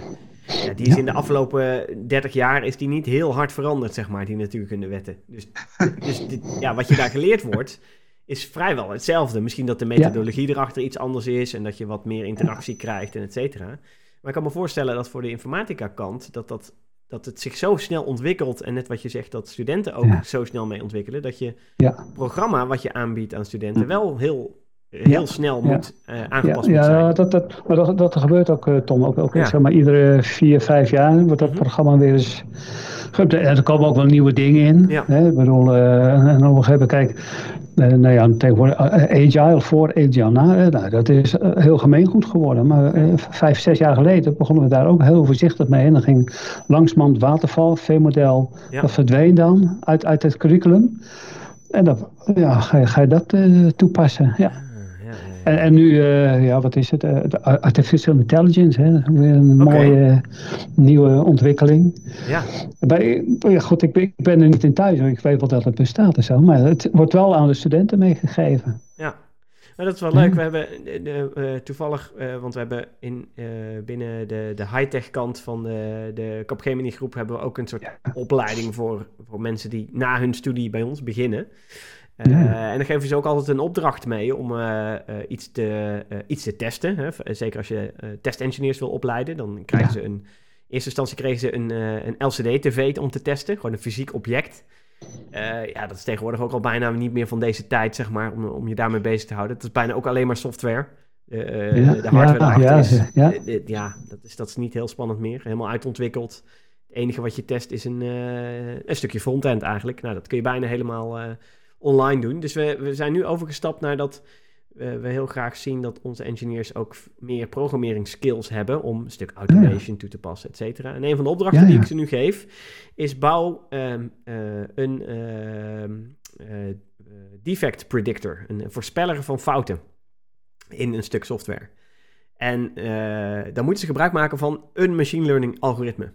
Ja, die is in de afgelopen 30 jaar is die niet heel hard veranderd, zeg maar, die natuurkundewetten. Dus, (laughs) dus dit, ja, wat je daar geleerd wordt, is vrijwel hetzelfde. Misschien dat de methodologie erachter iets anders is en dat je wat meer interactie krijgt en et cetera. Maar ik kan me voorstellen dat voor de informatica kant, dat, dat, dat het zich zo snel ontwikkelt en net wat je zegt, dat studenten ook zo snel mee ontwikkelen, dat je ja. programma wat je aanbiedt aan studenten wel heel heel snel moet uh, aangepast ja, zijn. Ja, dat, dat, maar dat, dat gebeurt ook, uh, Tom. Ook, ook zeg maar, iedere vier, vijf jaar wordt dat mhm. programma weer eens... Er komen ook wel nieuwe dingen in. Ja. Hè? Ik bedoel, uh, en op een gegeven moment, kijk, nou ja, tegenwoordig agile voor agile na. Nou, dat is heel gemeengoed geworden. Maar vijf, zes jaar geleden begonnen we daar ook heel voorzichtig mee. En dan ging langzamerhand waterval, V-model, dat verdween dan uit, uit het curriculum. En dan ja, ga, je, ga je dat toepassen, ja. En, en nu, uh, ja, wat is het? Uh, artificial intelligence, hè? Weer een okay. mooie nieuwe ontwikkeling. Ja. Bij, ja, goed, ik, ik ben er niet in thuis, ik weet wel dat het bestaat en zo, maar het wordt wel aan de studenten meegegeven. Ja. Nou, dat is wel leuk. We hebben de, uh, toevallig, want we hebben in, binnen de, de high-tech kant van de, de Capgemini groep hebben we ook een soort opleiding voor, voor mensen die na hun studie bij ons beginnen. En dan geven ze ook altijd een opdracht mee om iets, te, iets te testen. Hè? Zeker als je testengineers wil opleiden, dan krijgen ze een... In eerste instantie kregen ze een, een LCD-TV om te testen, gewoon een fysiek object. ja, dat is tegenwoordig ook al bijna niet meer van deze tijd, zeg maar, om, om je daarmee bezig te houden. Het is bijna ook alleen maar software. Ja, de hardware ja, is, ja. ja, dat, is, dat is niet heel spannend meer. Helemaal uitontwikkeld. Het enige wat je test is een, een stukje frontend eigenlijk. Nou, dat kun je bijna helemaal online doen. Dus we, we zijn nu overgestapt naar dat we heel graag zien dat onze engineers ook meer programmeringsskills hebben om een stuk automation toe te passen, et cetera. En een van de opdrachten die ik ze nu geef is bouw um, een uh, defect predictor, een voorspeller van fouten in een stuk software. En uh, dan moeten ze gebruik maken van een machine learning algoritme.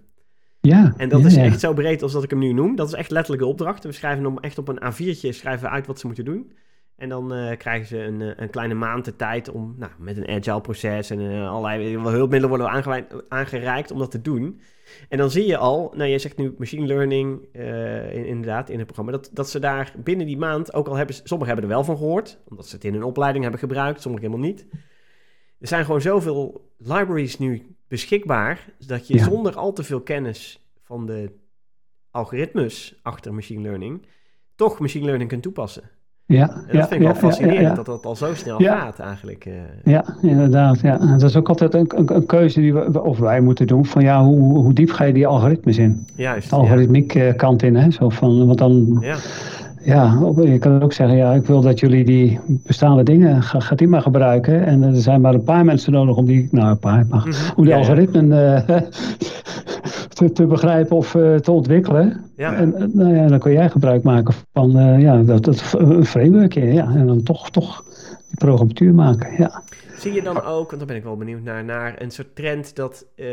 Ja, en dat is echt zo breed als dat ik hem nu noem. Dat is echt letterlijk de opdracht. We schrijven hem echt op een A4'tje schrijven uit wat ze moeten doen. En dan uh, krijgen ze een, eh, een, kleine maand de tijd om nou, met een agile proces en uh, allerlei hulpmiddelen worden aangereikt om dat te doen. En dan zie je al, nou je zegt nu machine learning in, inderdaad in het programma, dat, dat ze daar binnen die maand, ook al hebben sommigen hebben er wel van gehoord, omdat ze het in hun opleiding hebben gebruikt, sommigen helemaal niet. Er zijn gewoon zoveel libraries nu beschikbaar, dat je zonder al te veel kennis van de algoritmes achter machine learning, toch machine learning kunt toepassen. Ja, dat vind ik wel fascinerend dat dat al zo snel gaat eigenlijk. Uh. Ja, inderdaad. Ja. Dat is ook altijd een, een, een, keuze die we, of wij moeten doen van ja, hoe, hoe diep ga je die algoritmes in? Juist. De algoritmiek ja. Eh, kant in, hè? Zo van, want dan... Ja. Je kan ook zeggen, ja, ik wil dat jullie die bestaande dingen, ga, gaat die maar gebruiken. En er zijn maar een paar mensen nodig om die, nou een paar, maar, mm -hmm. om die ja, algoritmen uh, te, te, begrijpen of uh, te ontwikkelen. Ja. En nou ja, dan kun jij gebruik maken van uh, ja, dat, dat een frameworkje, ja. En dan toch, toch die programmatuur maken, ja. Zie je dan ook, want daar ben ik wel benieuwd naar, naar een soort trend dat uh,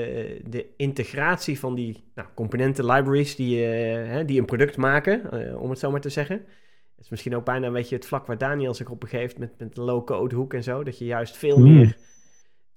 de integratie van die nou, componenten, libraries die, hè, die een product maken, om het zo maar te zeggen. Dat is misschien ook bijna een beetje het vlak waar Daniel zich op begeeft met, met de low-code hoek en zo. Dat je juist veel hmm. meer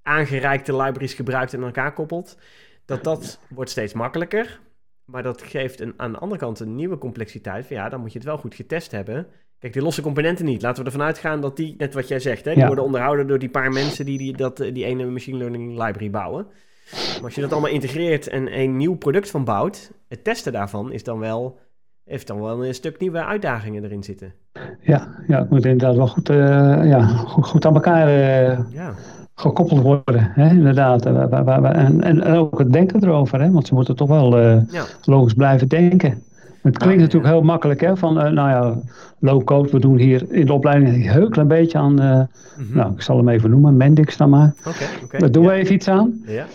aangereikte libraries gebruikt en aan elkaar koppelt dat dat wordt steeds makkelijker. Maar dat geeft een, aan de andere kant een nieuwe complexiteit. Van ja, dan moet je het wel goed getest hebben. Kijk, die losse componenten niet. Laten we ervan uitgaan dat die, net wat jij zegt, hè, die worden onderhouden door die paar mensen die, die dat, die ene machine learning library bouwen. Maar als je dat allemaal integreert en een nieuw product van bouwt, het testen daarvan is dan wel, heeft dan wel een stuk nieuwe uitdagingen erin zitten. Ja, ja het moet inderdaad wel goed, uh, ja, goed, goed aan elkaar uh, ja gekoppeld worden, hè, inderdaad. En, en, ook het denken erover, hè, want ze moeten toch wel uh, logisch blijven denken. Het klinkt natuurlijk heel makkelijk, hè, van, uh, nou ja, low-code, we doen hier in de opleiding een heel klein beetje aan, uh, mm -hmm. nou, ik zal hem even noemen, Mendix dan maar. Okay, okay, Daar doen we even iets aan. Ja.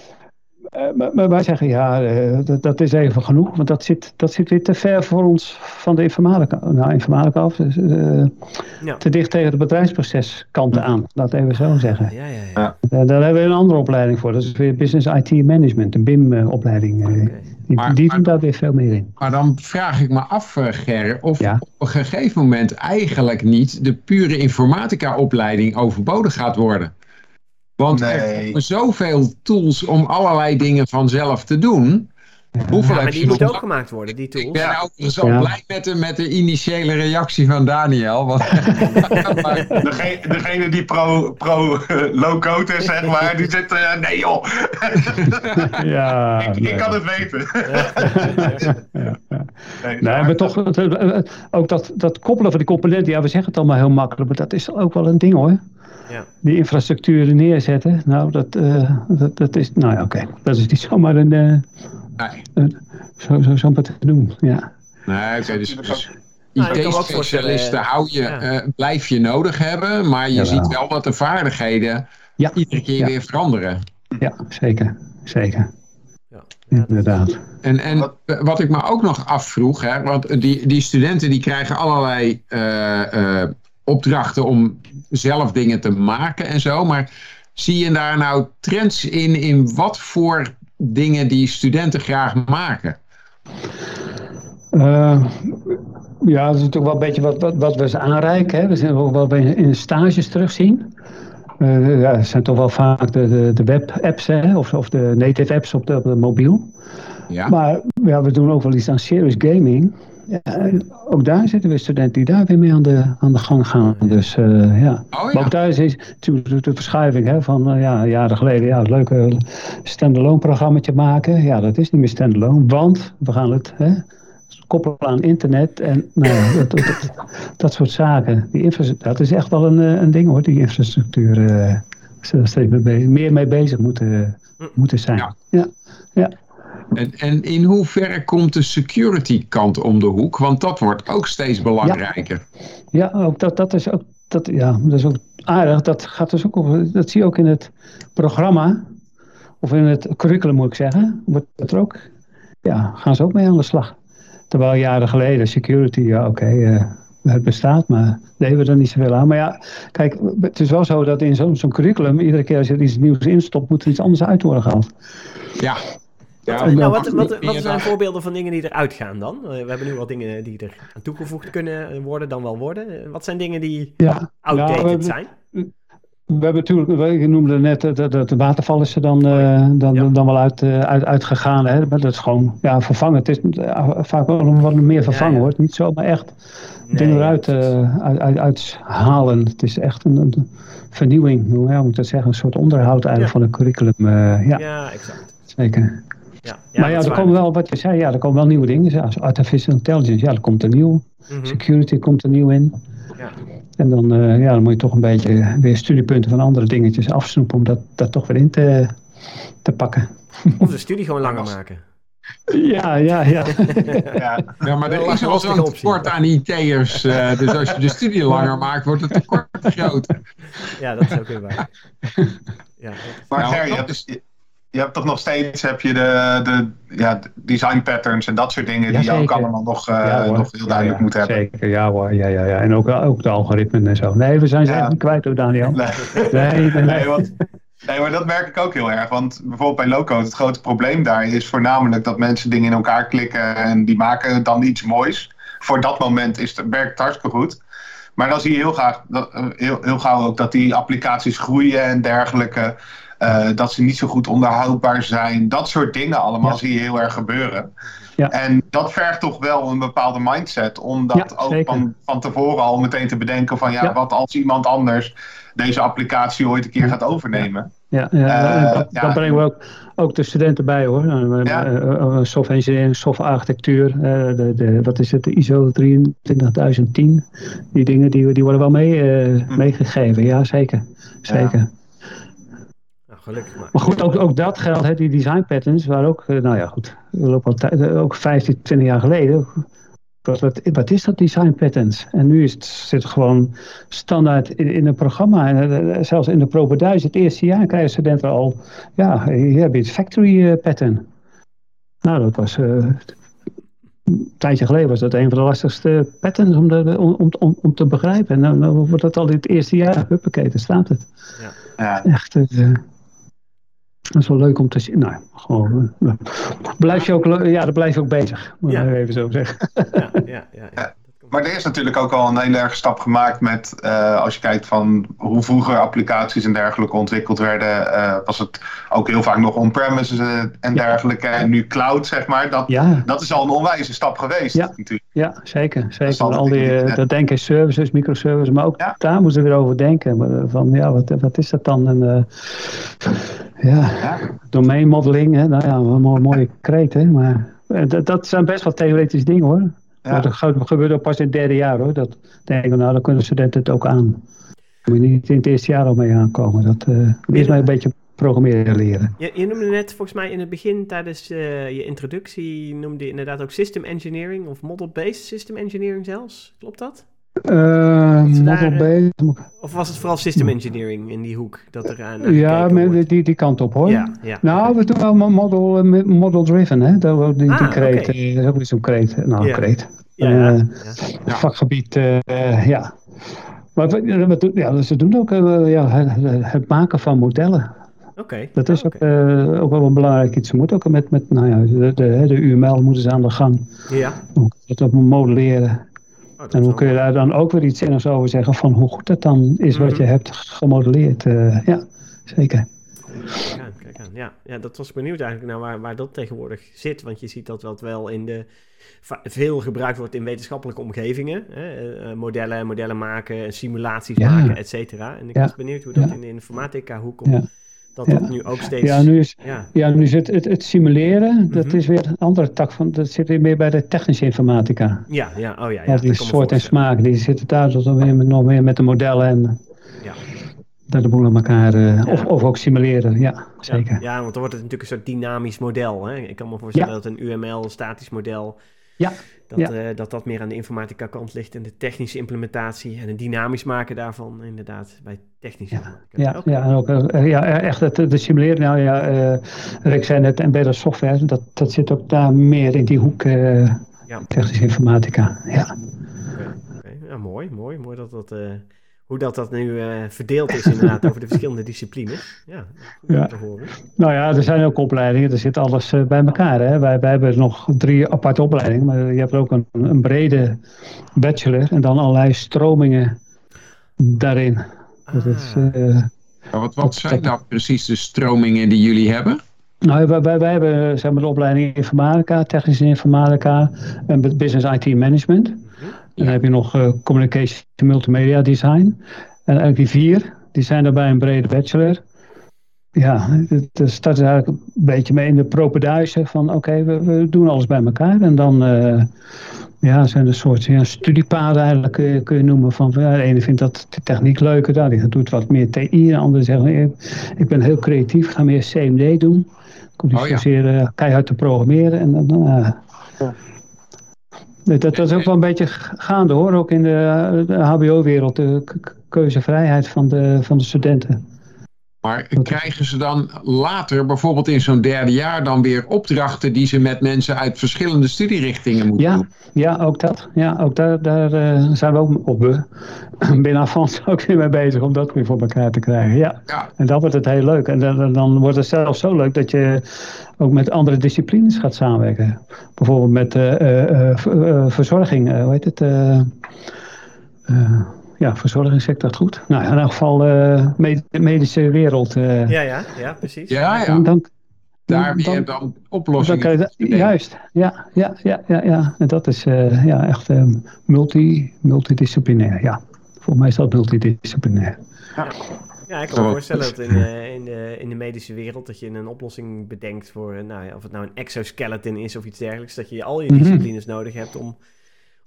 Uh, maar, wij zeggen ja, uh, dat, dat, is even genoeg, want dat zit, dat zit weer te ver voor ons van de informatica, nou, informatica af. Dus, uh, ja. Te dicht tegen de bedrijfsproceskanten aan, laat even zo zeggen. Ja, ja, ja. daar hebben we een andere opleiding voor, dat is weer Business IT Management, een BIM-opleiding. Okay. Die, maar, die doen daar weer veel meer in. Maar dan vraag ik me af, Ger, of op een gegeven moment eigenlijk niet de pure informatica-opleiding overbodig gaat worden. Want nee. er zijn zoveel tools om allerlei dingen vanzelf te doen. Hoeveel ja, maar die moeten ook gemaakt worden, die tools. Ik ben ook zo ja. blij met de, met de initiële reactie van Daniel. Want (laughs) degene, degene, die pro, pro uh, low-code is, zeg maar, die zit... Uh, nee joh! (laughs) ja, ik, nee. ik, kan het weten. ja, (laughs) nee, nee maar toch, ook dat, dat koppelen van die componenten, ja, we zeggen het allemaal heel makkelijk, maar dat is ook wel een ding hoor. Ja. Die infrastructuur neerzetten, nou, dat, uh, dat, dat is, nou ja, oké. Dat is niet zomaar een, uh, nee. zo, zo, zo te doen, ja. Nee, oké, dus, dus IT-specialisten hou je, ja. uh, blijf je nodig hebben, maar je Jawel. ziet wel dat de vaardigheden ja. iedere keer weer veranderen. Ja, zeker, zeker. Ja, Inderdaad. En, en wat ik me ook nog afvroeg, hè, want die, die studenten die krijgen allerlei opdrachten om zelf dingen te maken en zo. Maar zie je daar nou trends in, in wat voor dingen die studenten graag maken? Uh, ja, dat is natuurlijk wel een beetje wat, wat, wat we ze aanreiken. Hè. We zijn ook wel in stages terugzien. Uh, ja, het zijn toch wel vaak de, de, de web-apps of, of de native apps op de, op de mobiel. Ja. Maar ja, we doen ook wel iets aan serious gaming. Ja, ook daar zitten weer studenten die daar weer mee aan de, aan de gang gaan. Dus uh, ja. Oh, ja. Maar ook daar is natuurlijk de verschuiving hè, van uh, ja, jaren geleden. Ja, het leuke standalone programmaatje maken. Ja, dat is niet meer standalone. Want we gaan het hè, koppelen aan internet en nou, dat, dat, dat, soort zaken. Die dat is echt wel een, een ding hoor, die infrastructuur. Uh, steeds meer mee bezig moeten, moeten zijn. ja. ja. ja. En, en in hoeverre komt de security kant om de hoek? Want dat wordt ook steeds belangrijker. Ja, ook dat, dat, is ook, dat, ja, dat is ook aardig. Dat, gaat dus ook over, dat zie je ook in het programma. Of in het curriculum moet ik zeggen. Wordt dat er ook, ja, gaan ze ook mee aan de slag. Terwijl jaren geleden security, ja oké, eh, het bestaat, maar deden we er niet zoveel aan. Maar ja, kijk, het is wel zo dat in zo'n zo'n curriculum, iedere keer als je er iets nieuws instopt, moet er iets anders uit worden gehaald. Ja, ja, nou, wat, wat, wat zijn voorbeelden van dingen die eruit gaan dan? Eh, we hebben nu wat dingen die er aan toegevoegd kunnen worden, dan wel worden. Eh, wat zijn dingen die ja, outdated nou, zijn? We hebben natuurlijk, je noemde net, dat de waterval is er dan, uh, dan, dan wel uit, uit, uitgegaan. Hè? Maar dat is gewoon ja, vervangen. Het is vaak wel wat meer vervangen hoor. Niet zomaar echt nee, dingen eruit uit, uit, uithalen. Het is echt een, een vernieuwing, hoe ja, moet ik dat zeggen, een soort onderhoud eigenlijk van het curriculum. ja. ja, exact. Zeker. Ja, maar ja, er komen wel, wat je zei, ja, er komen wel nieuwe dingen. Zoals artificial intelligence, ja, er komt er nieuw. Mhm. Security komt er nieuw in. Ja. En dan, uh, ja, dan moet je toch een beetje weer studiepunten van andere dingetjes afsnoepen om dat, dat toch weer in te, te pakken. Of de studie gewoon langer maken. (laughs) Ja, ja, ja. ja. ja maar er is wel zo'n tekort aan IT'ers. Uh, dus als je de studie langer maakt, wordt het tekort groter. Ja, dat is ook weer waar. (laughs) Ja, maar nou, Gerry, is je hebt toch nog steeds heb je de, de ja, design patterns en dat soort dingen die je ook allemaal nog, uh, nog heel duidelijk moet hebben. Zeker, ja hoor. Ja, ja, ja. En ook, ook de algoritmen en zo. Nee, we zijn ze echt niet kwijt hoor, Daniel. Nee, nee, nee. nee, want, nee, maar dat merk ik ook heel erg. Want bijvoorbeeld bij low-code, het grote probleem daar is voornamelijk dat mensen dingen in elkaar klikken en die maken dan iets moois. Voor dat moment is het, werkt het hartstikke goed. Maar dan zie je heel, graag, eh, heel, heel gauw ook dat die applicaties groeien en dergelijke. Uh, dat ze niet zo goed onderhoudbaar zijn. Dat soort dingen allemaal zie je heel erg gebeuren. Ja. En dat vergt toch wel een bepaalde mindset. Om dat ook van, van tevoren al meteen te bedenken van ja, wat als iemand anders deze applicatie ooit een keer gaat overnemen. Ja, ja, uh, dat, brengen we ook, ook de studenten bij hoor. Uh, software engineering, software architectuur, de, de, wat is het, de ISO 23010. Die dingen die, die worden wel mee, hm. meegegeven, ja zeker. zeker gelukkig maar. Maar goed, ook, ook dat geldt, hè, die design patterns waren ook, eh, nou ja goed, we lopen al tijd, eh, ook 15, 20 jaar geleden. Wat, wat, wat, is dat design patterns? En nu is het, zit het gewoon standaard in, in een programma. En uh, zelfs in de Proper 1000, het eerste jaar krijgen studenten al, ja, hier heb je het factory pattern. Nou, dat was, een tijdje geleden was dat een van de lastigste patterns om, de, om, om, om te begrijpen. En nou, nou wordt dat al in het eerste jaar, huppakee, daar staat het. Ja. ja. Echt, dat is wel leuk om te zien. Nou, gewoon, uh, blijf je ook, ja, dan blijf je ook bezig. Moet ja. even zo zeggen. Ja, ja, ja, ja. Maar er is natuurlijk ook al een hele erg stap gemaakt met, uh, als je kijkt van hoe vroeger applicaties en dergelijke ontwikkeld werden, uh, was het ook heel vaak nog on-premises en dergelijke. En nu cloud, zeg maar, dat, ja. dat is al een onwijze stap geweest ja. natuurlijk. Ja, zeker. zeker. al die, dat denken services, microservices, maar ook daar moeten we weer over denken. Van ja, wat, wat is dat dan? En, ja, ja. domeinmodeling, hè? nou ja, een mooie kreet, hè? maar dat, dat zijn best wel theoretische dingen hoor. Ja. dat gebeurt ook pas in het derde jaar hoor. Dat denk ik, nou dan kunnen studenten het ook aan. Moet je niet in het eerste jaar al mee aankomen. Dat uh, is mij een beetje programmeren leren. Je, je, noemde net volgens mij in het begin tijdens uh, je introductie, noemde je inderdaad ook system engineering of model-based system engineering zelfs. Klopt dat? Uh, model-based. Of was het vooral system engineering in die hoek? Dat er aan ja, met, die, die kant op hoor. Ja, ja. Nou, we doen wel model, model driven, hè? Dat, die, ah, die kreet, okay. dat is zo'n kreet. Nou, ja. kreet. Ja, ja. Vakgebied, uh, ja. Maar we, ja, ze doen ook ja, het, maken van modellen. Oké. Dat is ook, ook wel een belangrijk iets. Ze moeten ook met, met nou ja, de, de, de UML moeten ze aan de gang. Ja. Dat ook modelleren. Oh, en hoe kun je daar dan ook weer iets zinnigs over zeggen van hoe goed het dan is wat mhm. je hebt gemodelleerd. Uh, ja, zeker. Kijk aan, kijk aan. Ja, ja, dat was benieuwd eigenlijk naar waar, waar dat tegenwoordig zit. Want je ziet dat dat wel in de veel gebruikt wordt in wetenschappelijke omgevingen. Hè? modellen, modellen maken, simulaties maken, et cetera. En ik was benieuwd hoe dat in de informatica hoe komt dat dat nu ook steeds... Ja, nu, is, ja. ja nu zit het, het simuleren, dat mhm. is weer een andere tak van... Dat zit weer meer bij de technische informatica. Ja, ja, oh ja. ja die soort en smaak, die zitten daar dan weer met, nog meer met de modellen en... Ja. Dat de boel aan elkaar... Uh, of, of ook simuleren, ja, zeker. Ja, want dan wordt het natuurlijk een soort dynamisch model. Hè? Ik kan me voorstellen dat een UML, statisch model... Ja. Dat, ja. Uh, dat dat meer aan de informatica kant ligt en de technische implementatie en het dynamisch maken daarvan inderdaad bij technische ja. Ja, ja, en ook uh, ja, echt het, de simuleren, nou ja, uh, Rick zei net, embedded software, dat, dat zit ook daar meer in die hoek ja. technische informatica. Ja. Okay, okay. ja, mooi, mooi, mooi dat dat hoe dat, dat nu uh, verdeeld is inderdaad over de verschillende disciplines. Ja, ja. te horen. Nou ja, er zijn ook opleidingen, er zit alles uh, bij elkaar. Hè? Wij, wij hebben nog drie aparte opleidingen, maar je hebt ook een, een brede bachelor en dan allerlei stromingen daarin. Ah. Dat is, uh, wat wat zijn nou precies de stromingen die jullie hebben? Nou, wij, wij, wij hebben zeg maar, de opleiding informatica, technische informatica en business IT management. Dan heb je nog uh, Communication Multimedia Design. En eigenlijk die vier, die zijn daarbij een brede bachelor. Ja, het start eigenlijk een beetje mee in de propeduizen van oké, we, we, doen alles bij elkaar. En dan uh, ja, zijn er een soort ja, studiepaden eigenlijk kun je, kun je noemen. Van, ja, de ene vindt dat de techniek leuker, nou, die doet wat meer TI. De andere zegt, ik, ik ben heel creatief, ga meer CMD doen. Ik kom niet oh, zozeer uh, keihard te programmeren. En dan, uh, dat, dat, is ook wel een beetje gaande hoor, ook in de, de HBO-wereld, de keuzevrijheid van de, van de studenten. Maar krijgen ze dan later, bijvoorbeeld in zo'n derde jaar, dan weer opdrachten die ze met mensen uit verschillende studierichtingen moeten ja, doen? Ja, ook dat. Ja, ook daar, daar uh, zijn we ook op uh, (clears throat) binnen Avans ook weer mee bezig om dat weer voor elkaar te krijgen. Ja. ja. En dat wordt het heel leuk. En dan, dan wordt het zelfs zo leuk dat je ook met andere disciplines gaat samenwerken. Bijvoorbeeld met uh, verzorging, hoe heet het? Ja, verzorgingssector, goed. Nou, in ieder geval de medische wereld. ja, ja, ja, precies. Ja, ja. Dan, daar weer dan oplossingen. Dan juist, ja, ja, ja, ja, ja. En dat is uh, ja, echt multi, multidisciplinair. Ja, voor mij is dat multidisciplinair. Ja. Ja, ik kan me voorstellen dat in, uh, in, de, in de medische wereld dat je een oplossing bedenkt voor, uh, nou ja, of het nou een exoskeleton is of iets dergelijks, dat je al je mhm. disciplines nodig hebt om,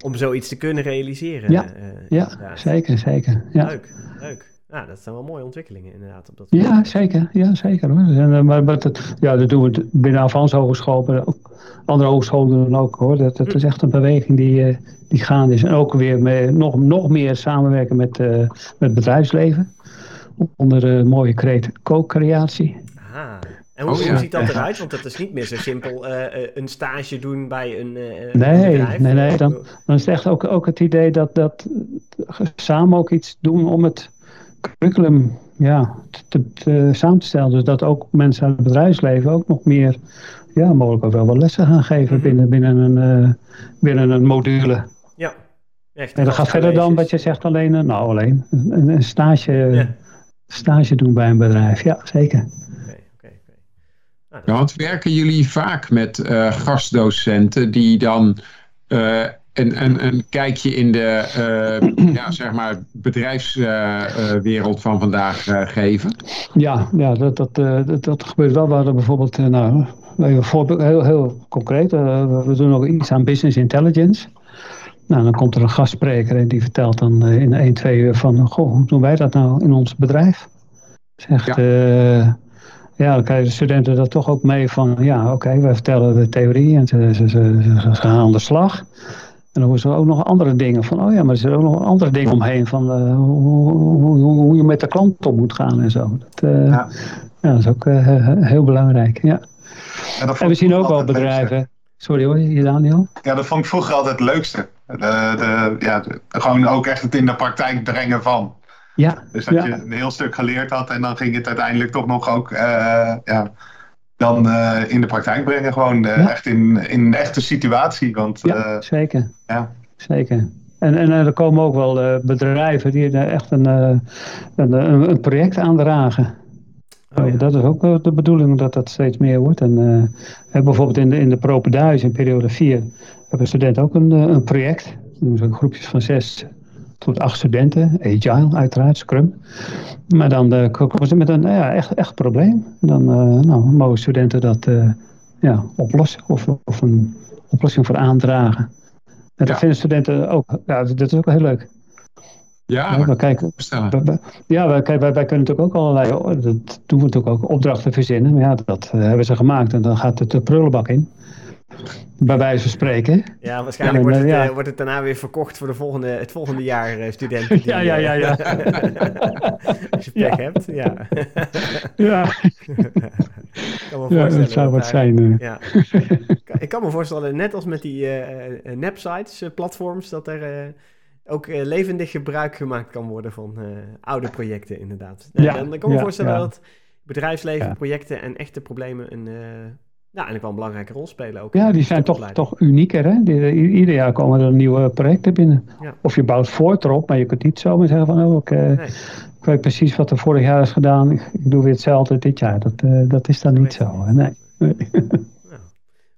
om zoiets te kunnen realiseren. Ja, uh, ja zeker, zeker. Ja. Leuk, leuk. Nou, dat zijn wel mooie ontwikkelingen inderdaad. Op dat ja, zeker. Ja, zeker hoor. En, maar, maar dat, ja, dat doen we binnen Avans Hogeschool, maar ook andere hogescholen doen ook hoor. Dat, dat is echt een beweging die, die gaande is. En ook weer met, nog, nog meer samenwerken met, met het bedrijfsleven onder de mooie kreet co-creatie. En hoe, oh, ziet dat eruit? Want het is niet meer zo simpel uh, een stage doen bij een, uh, nee, bedrijf. Nee, nee, dan, dan is het echt ook, ook het idee dat, dat samen ook iets doen om het curriculum ja, te, te, samen te stellen. Dus dat ook mensen uit het bedrijfsleven ook nog meer, ja, mogelijk ook wel wat lessen gaan geven mhm. binnen, binnen, een, uh, binnen een module. Ja. Echt, en dat gaat verder dan wat je zegt alleen, nou alleen, een, een stage... Ja stage doen bij een bedrijf. Ja, zeker. Nou, Ja, want werken jullie vaak met uh, gastdocenten die dan uh, een, een, een kijkje in de uh, ja, zeg maar bedrijfswereld van vandaag geven? Ja, ja dat, dat, dat, dat, gebeurt wel. We hadden bijvoorbeeld, nou, voorbeeld, heel, heel concreet, we doen ook iets aan business intelligence. Nou, dan komt er een gastspreker en die vertelt dan uh, in 1, 2 uur van... Goh, hoe doen wij dat nou in ons bedrijf? Zegt, ja. Ja, dan krijgen de studenten dat toch ook mee van... Ja, oké, wij vertellen de theorie en ze, ze, ze, ze, gaan aan de slag. En dan horen ze ook nog andere dingen van... Oh ja, maar er zijn ook nog andere dingen omheen van... Uh, hoe, hoe, hoe, je met de klant om moet gaan en zo. Dat, ja. ja. dat is ook heel belangrijk, ja. En, en we zien ook wel bedrijven... Sorry hoor, je Daniel? Ja, dat vond ik vroeger altijd het leukste. De, de, ja, gewoon ook echt het in de praktijk brengen van. Ja. Dus dat je een heel stuk geleerd had en dan ging het uiteindelijk toch nog ook uh, ja, dan uh, in de praktijk brengen. Gewoon uh, echt in, in een echte situatie. Want, ja, zeker. Ja. Zeker. En, en er komen ook wel bedrijven die echt een, een, een, project aandragen. Oh, Dat is ook de bedoeling dat dat steeds meer wordt. En uh, bijvoorbeeld in de, in de Propenduis in periode 4 hebben studenten ook een, een project. Dat zijn groepjes van zes tot acht studenten. Agile uiteraard, Scrum. Maar dan uh, komen ze met een ja, echt, echt probleem. Dan uh, nou, mogen studenten dat ja, oplossen of, of een oplossing voor aandragen. En dat vinden studenten ook, ja, dat is ook heel leuk. Ja, ja, we kijken, ja wij, wij, wij, kunnen natuurlijk ook allerlei, oh, dat doen we natuurlijk ook, opdrachten verzinnen. Maar ja, dat hebben ze gemaakt en dan gaat het de prullenbak in. Bij wijze van spreken. Ja, waarschijnlijk wordt, het, ja. uh, wordt het daarna weer verkocht voor de volgende, het volgende jaar uh, studenten. Die, ja, ja, ja, ja. (laughs) als je pech hebt, ja. ja. (laughs) kan me ja, dat zou wat zijn. Ja. Ik kan me voorstellen, net als met die nepsites, platforms, dat er ook uh, levendig gebruik gemaakt kan worden van uh, oude projecten, inderdaad. Ja, dan, dan kan ik me voorstellen dat bedrijfsleven, projecten en echte problemen een, nou, eigenlijk wel een belangrijke rol spelen. Ook ja, die zijn toch, toch unieker. Hè? Die, ieder jaar komen er nieuwe projecten binnen. Of je bouwt voort erop, maar je kunt niet zomaar zeggen van... Oh, ik, nee. ik weet precies wat er vorig jaar is gedaan. Ik, ik doe weer hetzelfde dit jaar. Dat, dat is dan niet zo. Nee. (laughs) nee.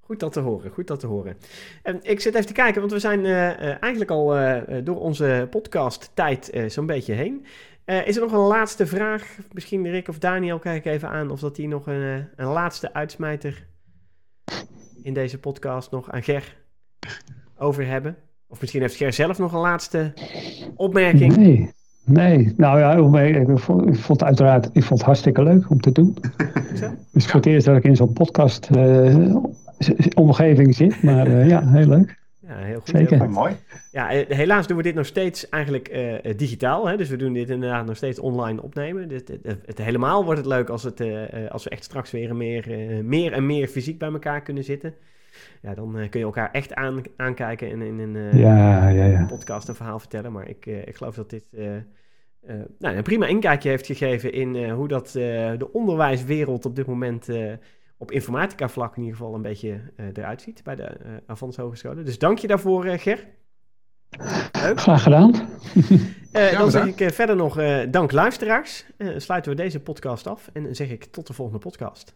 Goed dat te horen, goed dat te horen. En ik zit even te kijken, want we zijn uh, eigenlijk al uh, door onze podcast tijd zo'n beetje heen. is er nog een laatste vraag? Misschien Rick of Daniel, kijk even aan of dat die nog een, een laatste uitsmijter in deze podcast nog aan Ger over hebben. Of misschien heeft Ger zelf nog een laatste opmerking. Nee, nee. Nou ja, ik vond, ik vond het uiteraard ik vond het hartstikke leuk om te doen. Het is voor het eerst dat ik in zo'n podcast omgeving zit. Maar uh, ja, heel leuk. Ja, heel goed. Zeker. Heel mooi. Ja, eh, helaas doen we dit nog steeds eigenlijk uh, digitaal. Hè? Dus we doen dit inderdaad nog steeds online opnemen. Dus het, het, het helemaal wordt het leuk als, het, uh, als we echt straks weer meer, meer en meer fysiek bij elkaar kunnen zitten. Ja, dan kun je elkaar echt aan, aankijken en in een ja, ja, ja. podcast een verhaal vertellen. Maar ik, ik geloof dat dit nou, een prima inkijkje heeft gegeven in hoe dat de onderwijswereld op dit moment op informatica vlak in ieder geval een beetje uh, eruit ziet bij de uh, Avans Hogescholen. Dus dank je daarvoor, uh, Ger. Leuk. Graag gedaan. (laughs) dan zeg ik verder nog dank luisteraars. sluiten we deze podcast af en dan zeg ik tot de volgende podcast.